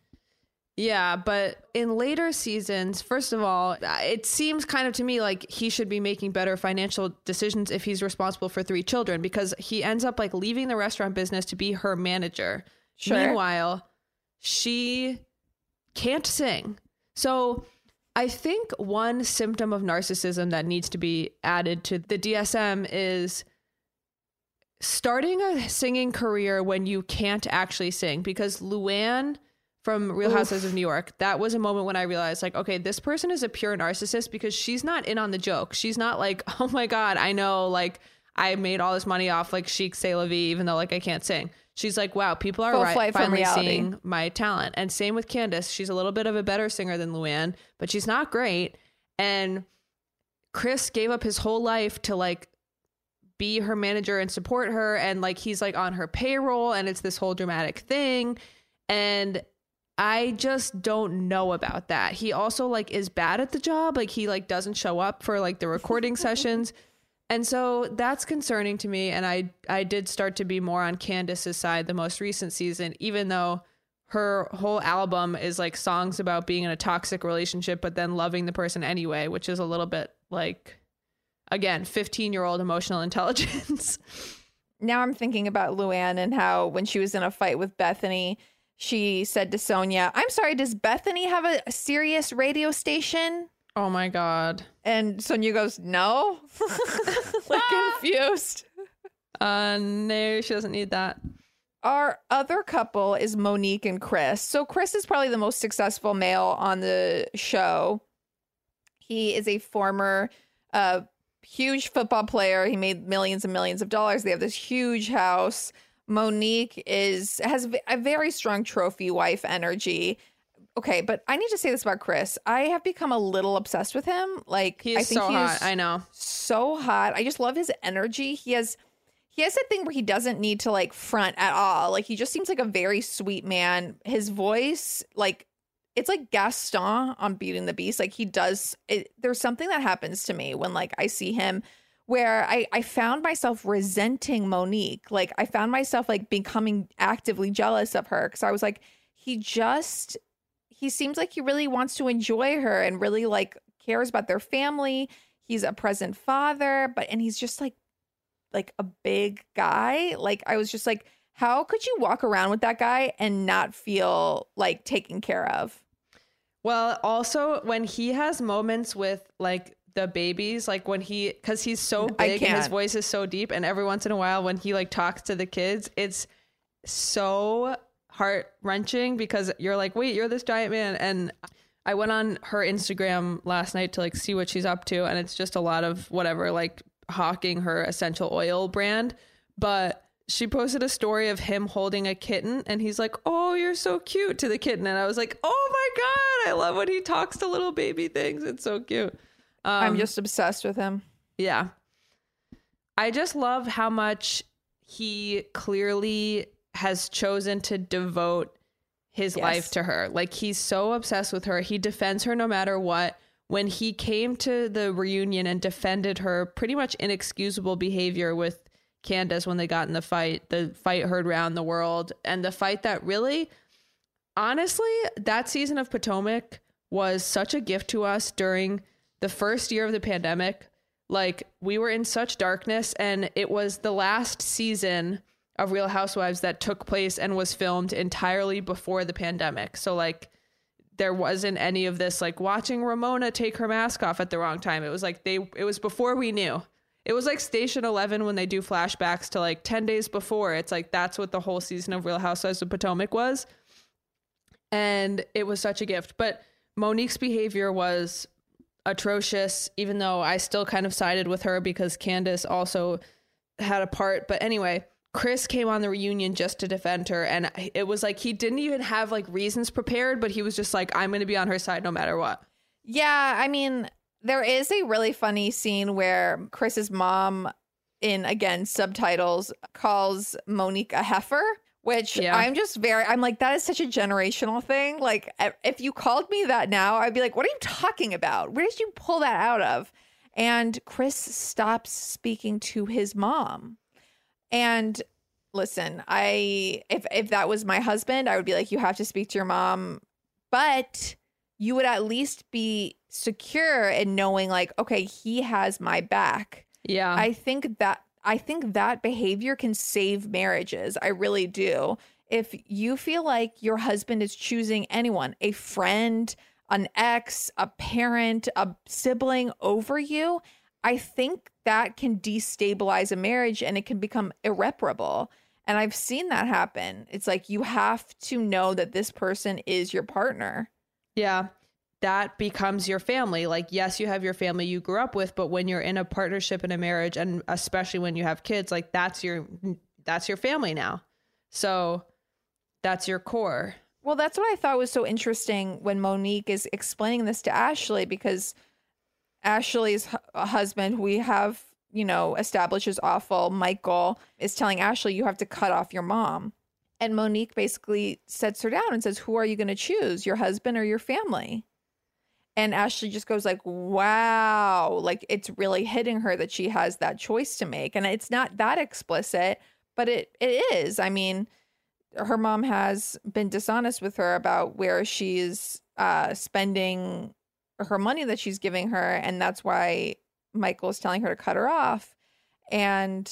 Speaker 2: Yeah, but in later seasons, first of all, uh, it seems kind of to me like he should be making better financial decisions if he's responsible for three children because he ends up like leaving the restaurant business to be her manager.
Speaker 1: Sure.
Speaker 2: Meanwhile, she can't sing. So I think one symptom of narcissism that needs to be added to the DSM is starting a singing career when you can't actually sing because Luann from Real
Speaker 1: Oof.
Speaker 2: Housewives of New York, that was a moment when I realized like, okay, this person is a pure narcissist because she's not in on the joke. She's not like, oh my God, I know like I made all this money off like Chic C'est La Vie, even though like I can't sing. She's like, wow, people are ri- finally seeing my talent. And same with Candace. She's a little bit of a better singer than Luann, but she's not great. And Chris gave up his whole life to like be her manager and support her and like he's like on her payroll and it's this whole dramatic thing and I just don't know about that. He also like is bad at the job, like he like doesn't show up for like the recording sessions. And so that's concerning to me and I I did start to be more on Candace's side the most recent season even though her whole album is like songs about being in a toxic relationship but then loving the person anyway, which is a little bit like again, 15 year old emotional intelligence.
Speaker 1: Now I'm thinking about Luann and how when she was in a fight with Bethany, she said to Sonja, I'm sorry, does Bethany have a, a serious radio station?
Speaker 2: Oh my God.
Speaker 1: And Sonja goes, No. like confused.
Speaker 2: Uh, no, she doesn't need that.
Speaker 1: Our other couple is Monique and Chris. So Chris is probably the most successful male on the show. He is a former uh huge football player. He made millions and millions of dollars. They have this huge house. Monique is has a very strong trophy wife energy. Okay, but I need to say this about Chris. I have become a little obsessed with him. Like
Speaker 2: He's
Speaker 1: I think
Speaker 2: so
Speaker 1: he
Speaker 2: hot.
Speaker 1: is
Speaker 2: I know.
Speaker 1: so hot. I just love his energy. He has he has that thing where he doesn't need to like front at all. Like he just seems like a very sweet man. His voice, like it's like Gaston on Beauty and the Beast. Like he does it, there's something that happens to me when like I see him where I, I found myself resenting Monique. Like I found myself like becoming actively jealous of her because I was like, he just he seems like he really wants to enjoy her and really like cares about their family. he's a present father, but and he's just like like a big guy. Like I was just like, how could you walk around with that guy and not feel like taken care of?
Speaker 2: Well, also when he has moments with like the babies, like when he, because he's so big and his voice is so deep, and every once in a while when he like talks to the kids, it's so heart wrenching because you're like, wait, you're this giant man. And I went on her Instagram last night to like see what she's up to, and it's just a lot of whatever, like hawking her essential oil brand. But she posted a story of him holding a kitten, and he's like, "Oh, you're so cute" to the kitten, and I was like, "Oh my god, I love when he talks to little baby things. It's so cute." Um,
Speaker 1: I'm just obsessed with him.
Speaker 2: yeah. I just love how much he clearly has chosen to devote his
Speaker 1: Yes.
Speaker 2: life to her. Like he's so obsessed with her. He defends her no matter what. When he came to the reunion and defended her pretty much inexcusable behavior with Candace when they got in the fight, the fight heard round the world, and the fight that really honestly, that season of Potomac was such a gift to us during the first year of the pandemic. Like, we were in such darkness, and it was the last season of Real Housewives that took place and was filmed entirely before the pandemic. So, like, there wasn't any of this, like, watching Ramona take her mask off at the wrong time. It was like they, it was before we knew. It was like Station 11 when they do flashbacks to like 10 days before. It's like that's what the whole season of Real Housewives of Potomac was and it was such a gift. But Monique's behavior was atrocious, even though I still kind of sided with her because Candace also had a part. But anyway, Chris came on the reunion just to defend her, and it was like he didn't even have like reasons prepared, but he was just like, I'm going to be on her side no matter what.
Speaker 1: Yeah, I mean, there is a really funny scene where Chris's mom, in again subtitles, calls Monique a heifer, which
Speaker 2: Yeah.
Speaker 1: I'm just very, I'm like, that is such a generational thing. Like, if- if you called me that now, I'd be like, what are you talking about? Where did you pull that out of? And Chris stops speaking to his mom. And listen, I if if that was my husband, I would be like, you have to speak to your mom, but you would at least be secure in knowing like, okay, he has my back.
Speaker 2: Yeah.
Speaker 1: I think that I think that behavior can save marriages. I really do. If you feel like your husband is choosing anyone, a friend, an ex, a parent, a sibling over you, I think that can destabilize a marriage and it can become irreparable. And I've seen that happen. It's like you have to know that this person is your partner.
Speaker 2: Yeah. That becomes your family. Like, yes, you have your family you grew up with, but when you're in a partnership and a marriage, and especially when you have kids, like that's your that's your family now. So that's your core.
Speaker 1: Well, that's what I thought was so interesting when Monique is explaining this to Ashley because Ashley's hu- husband, we have, you know, established as awful, Michael, is telling Ashley, you have to cut off your mom. And Monique basically sets her down and says, Who are you going to choose, your husband or your family? And Ashley just goes like, "Wow!" Like it's really hitting her that she has that choice to make, and it's not that explicit, but it it is. I mean, her mom has been dishonest with her about where she's uh, spending her money that she's giving her, and that's why Michael is telling her to cut her off. And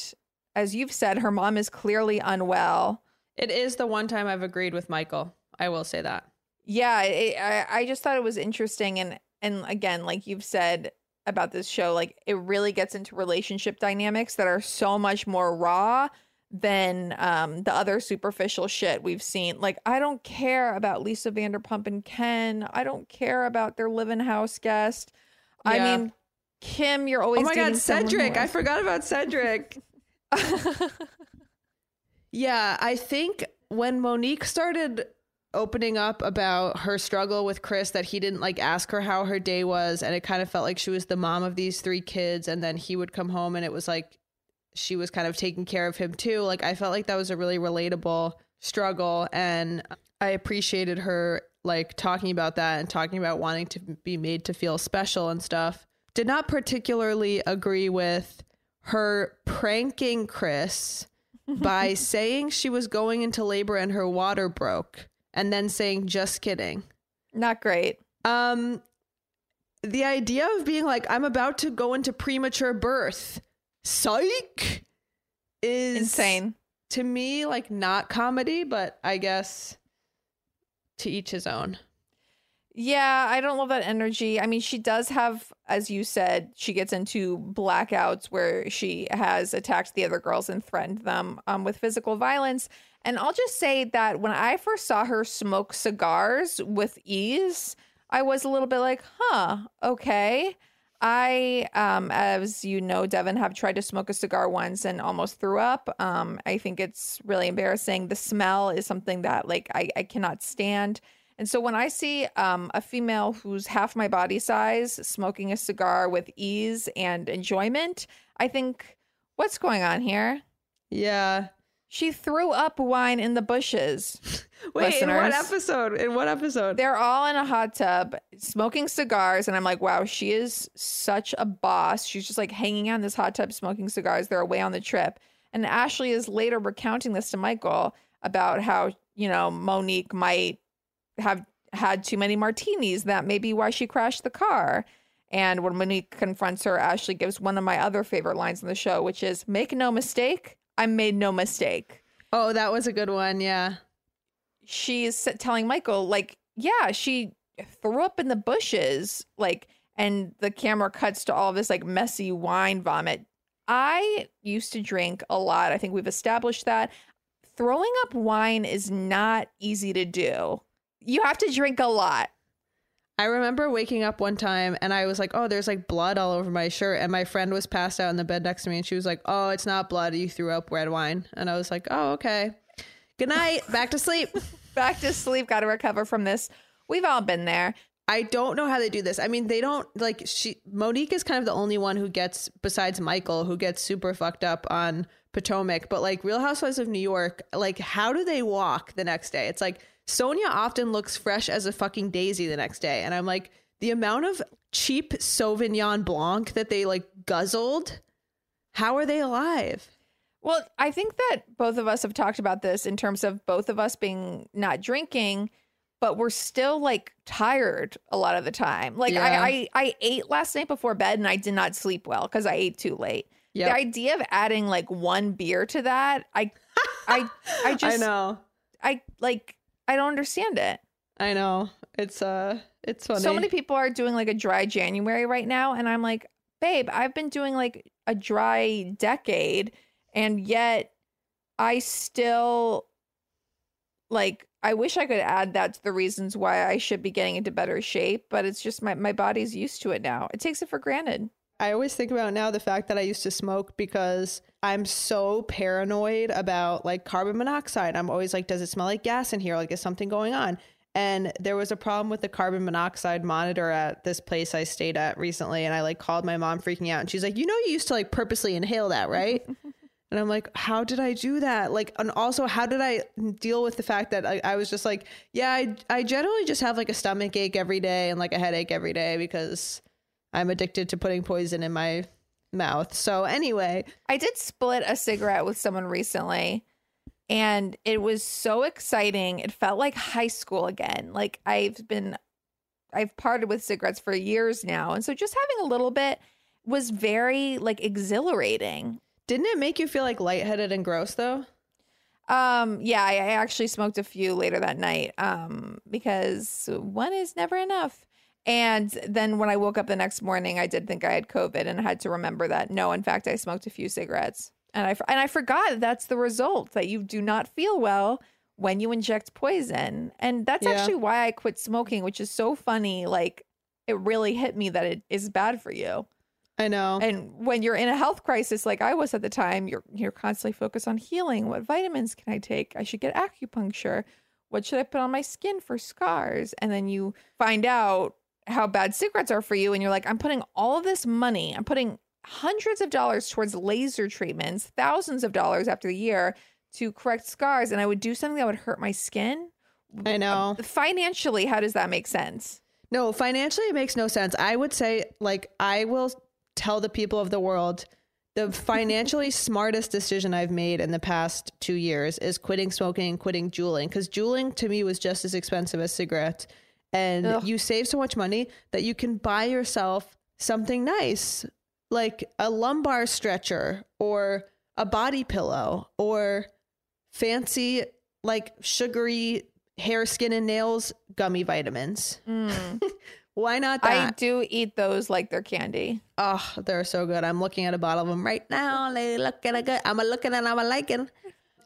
Speaker 1: as you've said, her mom is clearly unwell.
Speaker 2: It is the one time I've agreed with Michael. I will say that.
Speaker 1: Yeah it, I, I just thought it was interesting and and again like you've said about this show like it really gets into relationship dynamics that are so much more raw than um the other superficial shit we've seen like i don't care about lisa vanderpump and ken i don't care about their live-in house guest i mean kim you're always
Speaker 2: oh my god, Cedric! I forgot about Cedric. yeah, I think when Monique started opening up about her struggle with Chris, that he didn't like ask her how her day was, and it kind of felt like she was the mom of these three kids, and then he would come home and it was like she was kind of taking care of him too. Like I felt like that was a really relatable struggle, and I appreciated her like talking about that and talking about wanting to be made to feel special and stuff. Did not particularly agree with her pranking Chris by saying she was going into labor and her water broke and then saying just kidding.
Speaker 1: not great
Speaker 2: Um the idea of being like, I'm about to go into premature birth, psych, is
Speaker 1: Insane.
Speaker 2: to me. Like not comedy, but I guess to each his own.
Speaker 1: Yeah, I don't love that energy. I mean, she does have, as you said, she gets into blackouts where she has attacked the other girls and threatened them um, with physical violence. And I'll just say that when I first saw her smoke cigars with ease, I was a little bit like, huh, okay. I, um, as you know, Devin, have tried to smoke a cigar once and almost threw up. Um, I think it's really embarrassing. The smell is something that, like, I, I cannot stand. And so when I see um, a female who's half my body size smoking a cigar with ease and enjoyment, I think, what's going on here?
Speaker 2: Yeah.
Speaker 1: She threw up wine in the bushes.
Speaker 2: Wait, in what episode? In what episode?
Speaker 1: They're all in a hot tub smoking cigars. And I'm like, wow, she is such a boss. She's just like hanging out in this hot tub smoking cigars. They're away on the trip. And Ashley is later recounting this to Michael about how, you know, Monique might have had too many martinis. That may be why she crashed the car. And when Monique confronts her, Ashley gives one of my other favorite lines in the show, which is Make no mistake, I made no mistake.
Speaker 2: Oh, that was a good one. Yeah.
Speaker 1: She's telling Michael, like, yeah, she threw up in the bushes, like, and the camera cuts to all this like messy wine vomit. I used to drink a lot. I think we've established that. Throwing up wine is not easy to do. You have to drink a lot.
Speaker 2: I remember waking up one time and I was like, oh, there's like blood all over my shirt. And my friend was passed out in the bed next to me and she was like, oh, it's not blood. You threw up red wine. And I was like, oh, okay. Good night. Back to sleep.
Speaker 1: Back to sleep. Got to recover from this. We've all been there.
Speaker 2: I don't know how they do this. I mean, they don't like she Monique is kind of the only one who gets besides Michael who gets super fucked up on Potomac, but like Real Housewives of New York, like how do they walk the next day? It's like Sonja often looks fresh as a fucking daisy the next day, and I'm like the amount of cheap Sauvignon Blanc that they like guzzled. How are they alive?
Speaker 1: Well, I think that both of us have talked about this in terms of both of us being not drinking, but we're still like tired a lot of the time. Like
Speaker 2: Yeah.
Speaker 1: I, I I ate last night before bed and I did not sleep well because I ate too late.
Speaker 2: Yep.
Speaker 1: The idea of adding like one beer to that, I I I just
Speaker 2: I know.
Speaker 1: I like I don't understand it.
Speaker 2: I know. It's uh it's funny.
Speaker 1: So many people are doing like a dry January right now, and I'm like, babe, I've been doing like a dry decade, and yet I still like I wish I could add that to the reasons why I should be getting into better shape, but it's just my, my body's used to it now. It takes it for granted.
Speaker 2: I always think about now the fact that I used to smoke because I'm so paranoid about like carbon monoxide. I'm always like, does it smell like gas in here? Like, is something going on? And there was a problem with the carbon monoxide monitor at this place I stayed at recently. And I like called my mom freaking out. And she's like, you know, you used to like purposely inhale that, right? and I'm like, how did I do that? Like, and also, how did I deal with the fact that I, I was just like, yeah, I, I generally just have like a stomach ache every day and like a headache every day because I'm addicted to putting poison in my mouth. So anyway,
Speaker 1: I did split a cigarette with someone recently and it was so exciting. It felt like high school again. Like I've been I've parted with cigarettes for years now. And so just having a little bit was very like exhilarating.
Speaker 2: Didn't it make you feel like lightheaded and gross though?
Speaker 1: Um yeah, I, I actually smoked a few later that night um because one is never enough. And then when I woke up the next morning, I did think I had COVID and I had to remember that no, in fact, I smoked a few cigarettes. And I and I forgot that's the result that you do not feel well when you inject poison. And that's
Speaker 2: Yeah.
Speaker 1: actually why I quit smoking, which is so funny. Like it really hit me that it is bad for you.
Speaker 2: I know.
Speaker 1: And when you're in a health crisis like I was at the time, you're you're constantly focused on healing. What vitamins can I take? I should get acupuncture. What should I put on my skin for scars? And then you find out how bad cigarettes are for you and you're like, I'm putting all of this money, I'm putting hundreds of dollars towards laser treatments, thousands of dollars after the year to correct scars and I would do something that would hurt my skin.
Speaker 2: I know.
Speaker 1: Um, financially, how does that make sense?
Speaker 2: No, financially it makes no sense. I would say like I will tell the people of the world the financially smartest decision I've made in the past 2 years is quitting smoking and quitting juuling cuz juuling to me was just as expensive as cigarettes and
Speaker 1: Ugh.
Speaker 2: you save so much money that you can buy yourself something nice like a lumbar stretcher or a body pillow or fancy like sugary hair skin and nails gummy vitamins why not that
Speaker 1: Mm. I do eat those like they're candy.
Speaker 2: Oh, they're so good. I'm looking at a bottle of them right now. They look at a good. I'm a looking and I'm a liking.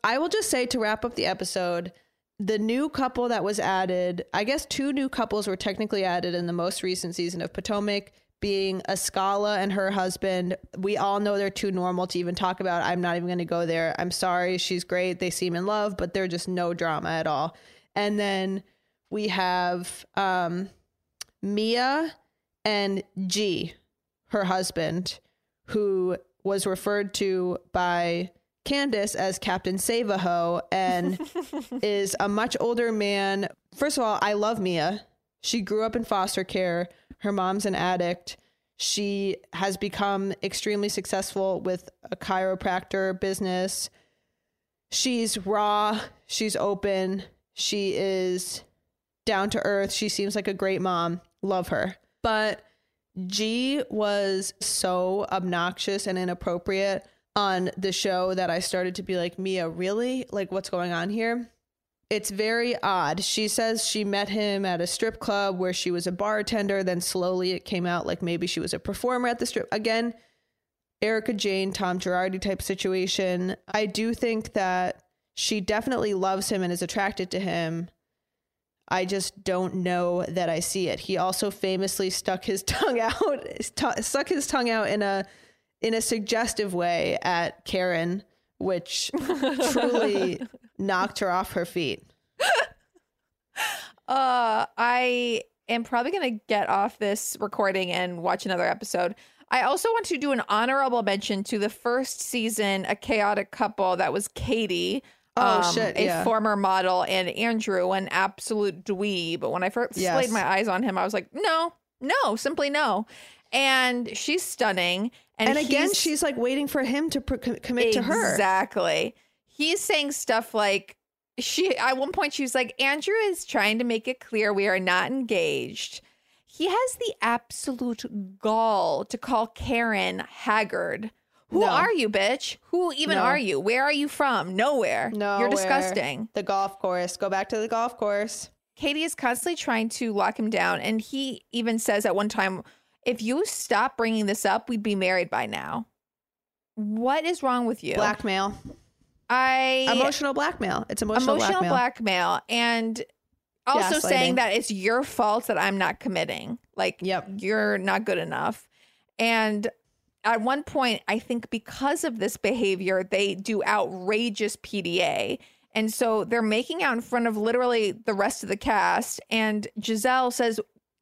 Speaker 2: I will just say to wrap up the episode, the new couple that was added, I guess two new couples were technically added in the most recent season of Potomac, being Askale and her husband. We all know they're too normal to even talk about. I'm not even going to go there. I'm sorry. She's great. They seem in love, but they're just no drama at all. And then we have um, Mia and G, her husband, who was referred to by Candiace as Captain Savaho and is a much older man. First of all, I love Mia. She grew up in foster care. Her mom's an addict. She has become extremely successful with a chiropractor business. She's raw. She's open. She is down to earth. She seems like a great mom. Love her. But G was so obnoxious and inappropriate on the show that I started to be like, Mia, really? Like, what's going on here? It's very odd. She says she met him at a strip club where she was a bartender. Then slowly it came out like maybe she was a performer at the strip. Again, Erika Jayne, Tom Girardi type situation. I do think that she definitely loves him and is attracted to him. I just don't know that I see it. He also famously stuck his tongue out, stuck his tongue out in a in a suggestive way at Karen, which truly knocked her off her feet.
Speaker 1: Uh, I am probably going to get off this recording and watch another episode. I also want to do an honorable mention to the first season, a chaotic couple that was Katie. um,
Speaker 2: Oh, shit,
Speaker 1: A
Speaker 2: yeah.
Speaker 1: former model and Andrew, an absolute dweeb. But when I first
Speaker 2: Yes.
Speaker 1: laid my eyes on him, I was like, no, no, simply no. And she's stunning. And,
Speaker 2: And, again, she's like waiting for him to pr- com- commit to her.
Speaker 1: Exactly. He's saying stuff like she at one point she was like, Andrew is trying to make it clear we are not engaged. He has the absolute gall to call Karen haggard. Who
Speaker 2: No.
Speaker 1: are you, bitch? Who even
Speaker 2: No.
Speaker 1: are you? Where are you from? Nowhere.
Speaker 2: No,
Speaker 1: You're disgusting.
Speaker 2: The golf course. Go back to the golf course.
Speaker 1: Katie is constantly trying to lock him down. And he even says at one time, if you stop bringing this up, we'd be married by now. What is wrong with you?
Speaker 2: Blackmail.
Speaker 1: I
Speaker 2: Emotional blackmail. It's emotional,
Speaker 1: emotional
Speaker 2: blackmail.
Speaker 1: blackmail and also saying that it's your fault that I'm not committing. Like yep. you're not good enough. And at one point, I think because of this behavior, they do outrageous PDA. And so they're making out in front of literally the rest of the cast. And Gizelle says,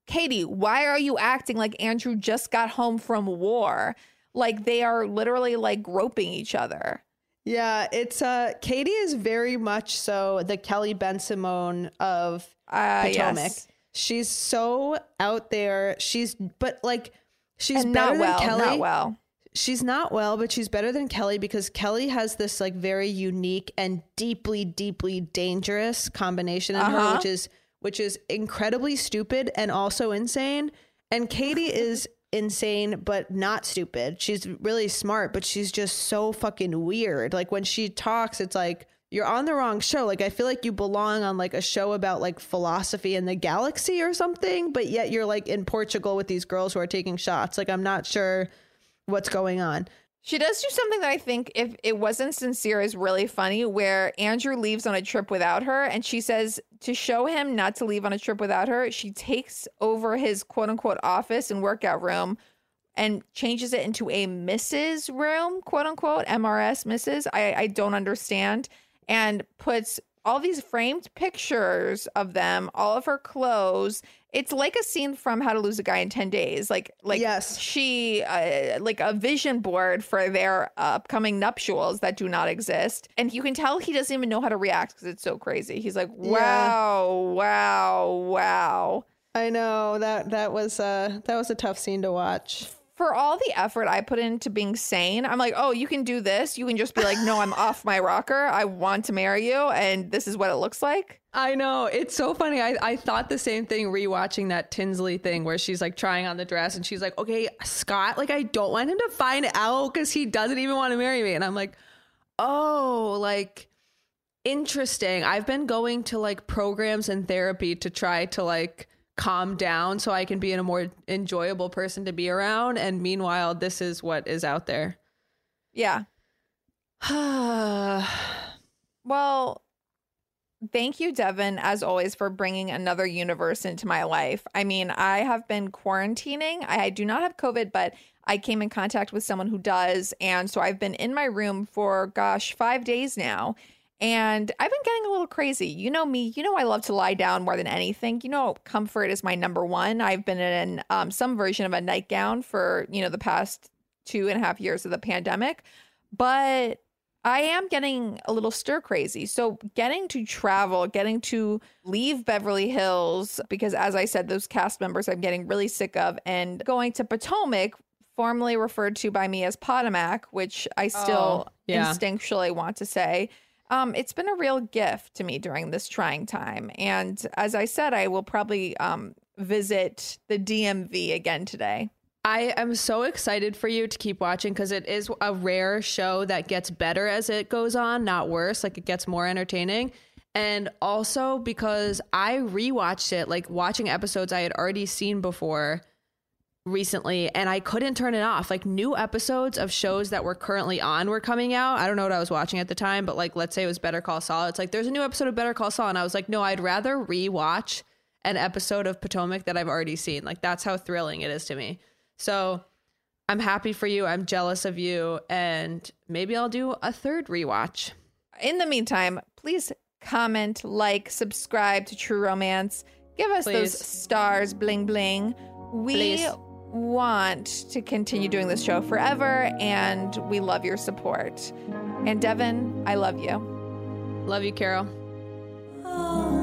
Speaker 1: Katie, why are you acting like Andrew just got home from war? Like they are literally like groping each other.
Speaker 2: Yeah, it's uh Katie is very much so the Kelly Bensimon of
Speaker 1: Uh,
Speaker 2: Potomac.
Speaker 1: yes.
Speaker 2: She's so out there. She's but like she's
Speaker 1: And
Speaker 2: better
Speaker 1: not well,
Speaker 2: than Kelly.
Speaker 1: not well.
Speaker 2: She's not well, but she's better than Kelly because Kelly has this like very unique and deeply, deeply dangerous combination in her,
Speaker 1: Uh-huh.
Speaker 2: which is which is incredibly stupid and also insane. And Katie is insane but not stupid. She's really smart, but she's just so fucking weird. Like when she talks, it's like you're on the wrong show. Like I feel like you belong on like a show about like philosophy in the galaxy or something, but yet you're like in Portugal with these girls who are taking shots. Like I'm not sure what's going on.
Speaker 1: She does do something that I think, if it wasn't sincere, is really funny. Where Andrew leaves on a trip without her, and she says to show him not to leave on a trip without her, she takes over his quote unquote office and workout room and changes it into a Mrs. room, quote unquote, MRS Mrs. I, I don't understand, and puts all these framed pictures of them, all of her clothes. It's like a scene from How to Lose a Guy in 10 Days. Like, like
Speaker 2: yes.
Speaker 1: she, uh, like a vision board for their upcoming nuptials that do not exist. And you can tell he doesn't even know how to react because it's so crazy. He's like, wow, wow, wow.
Speaker 2: I know that that was uh that was a tough scene to watch.
Speaker 1: For all the effort I put into being sane, I'm like, oh, you can do this. You can just be like, no, I'm off my rocker. I want to marry you, and this is what it looks like.
Speaker 2: I know. It's so funny. I, I thought the same thing rewatching that Tinsley thing where she's like trying on the dress and she's like, okay, Scott, like, I don't want him to find out because he doesn't even want to marry me. And I'm like, oh, like, interesting. I've been going to like programs and therapy to try to like calm down so I can be in a more enjoyable person to be around. And meanwhile, this is what is out there.
Speaker 1: Yeah. well, thank you, Devin, as always, for bringing another universe into my life. I mean, I have been quarantining. I do not have COVID, but I came in contact with someone who does. And so I've been in my room for, gosh, five days now. And I've been getting a little crazy. You know me, you know I love to lie down more than anything. You know, comfort is my number one. I've been in um, some version of a nightgown for, you know, the past two and a half years of the pandemic. But I am getting a little stir crazy. So, getting to travel, getting to leave Beverly Hills, because as I said, those cast members I'm getting really sick of, and going to Potomac, formerly referred to by me as Potomac, which I still
Speaker 2: Oh, yeah.
Speaker 1: instinctually want to say. Um, it's been a real gift to me during this trying time. And as I said, I will probably um, visit the DMV again today.
Speaker 2: I am so excited for you to keep watching because it is a rare show that gets better as it goes on, not worse. Like it gets more entertaining. And also because I rewatched it, like watching episodes I had already seen before recently, and I couldn't turn it off. Like new episodes of shows that were currently on were coming out. I don't know what I was watching at the time, but like let's say it was Better Call Saul. It's like there's a new episode of Better Call Saul, and I was like, no, I'd rather rewatch an episode of Potomac that I've already seen. Like that's how thrilling it is to me. So I'm happy for you. I'm jealous of you. And maybe I'll do a third rewatch.
Speaker 1: In the meantime, please comment, like, subscribe to True Romance. Give us those stars, bling bling. We
Speaker 2: Please.
Speaker 1: Want to continue doing this show forever, and we love your support. And Devin, I love you.
Speaker 2: Love you, Carol.
Speaker 3: I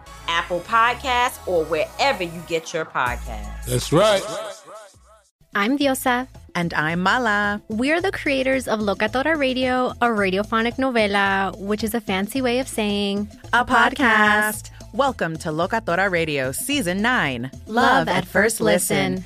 Speaker 8: Apple Podcasts, or wherever you get your podcasts.
Speaker 9: That's right.
Speaker 10: I'm Diosa.
Speaker 11: And I'm Mala.
Speaker 10: We're the creators of Locatora Radio, a radiophonic novela, which is a fancy way of saying
Speaker 11: A podcast. Welcome to Locatora Radio Season 9
Speaker 10: Love at First Listen.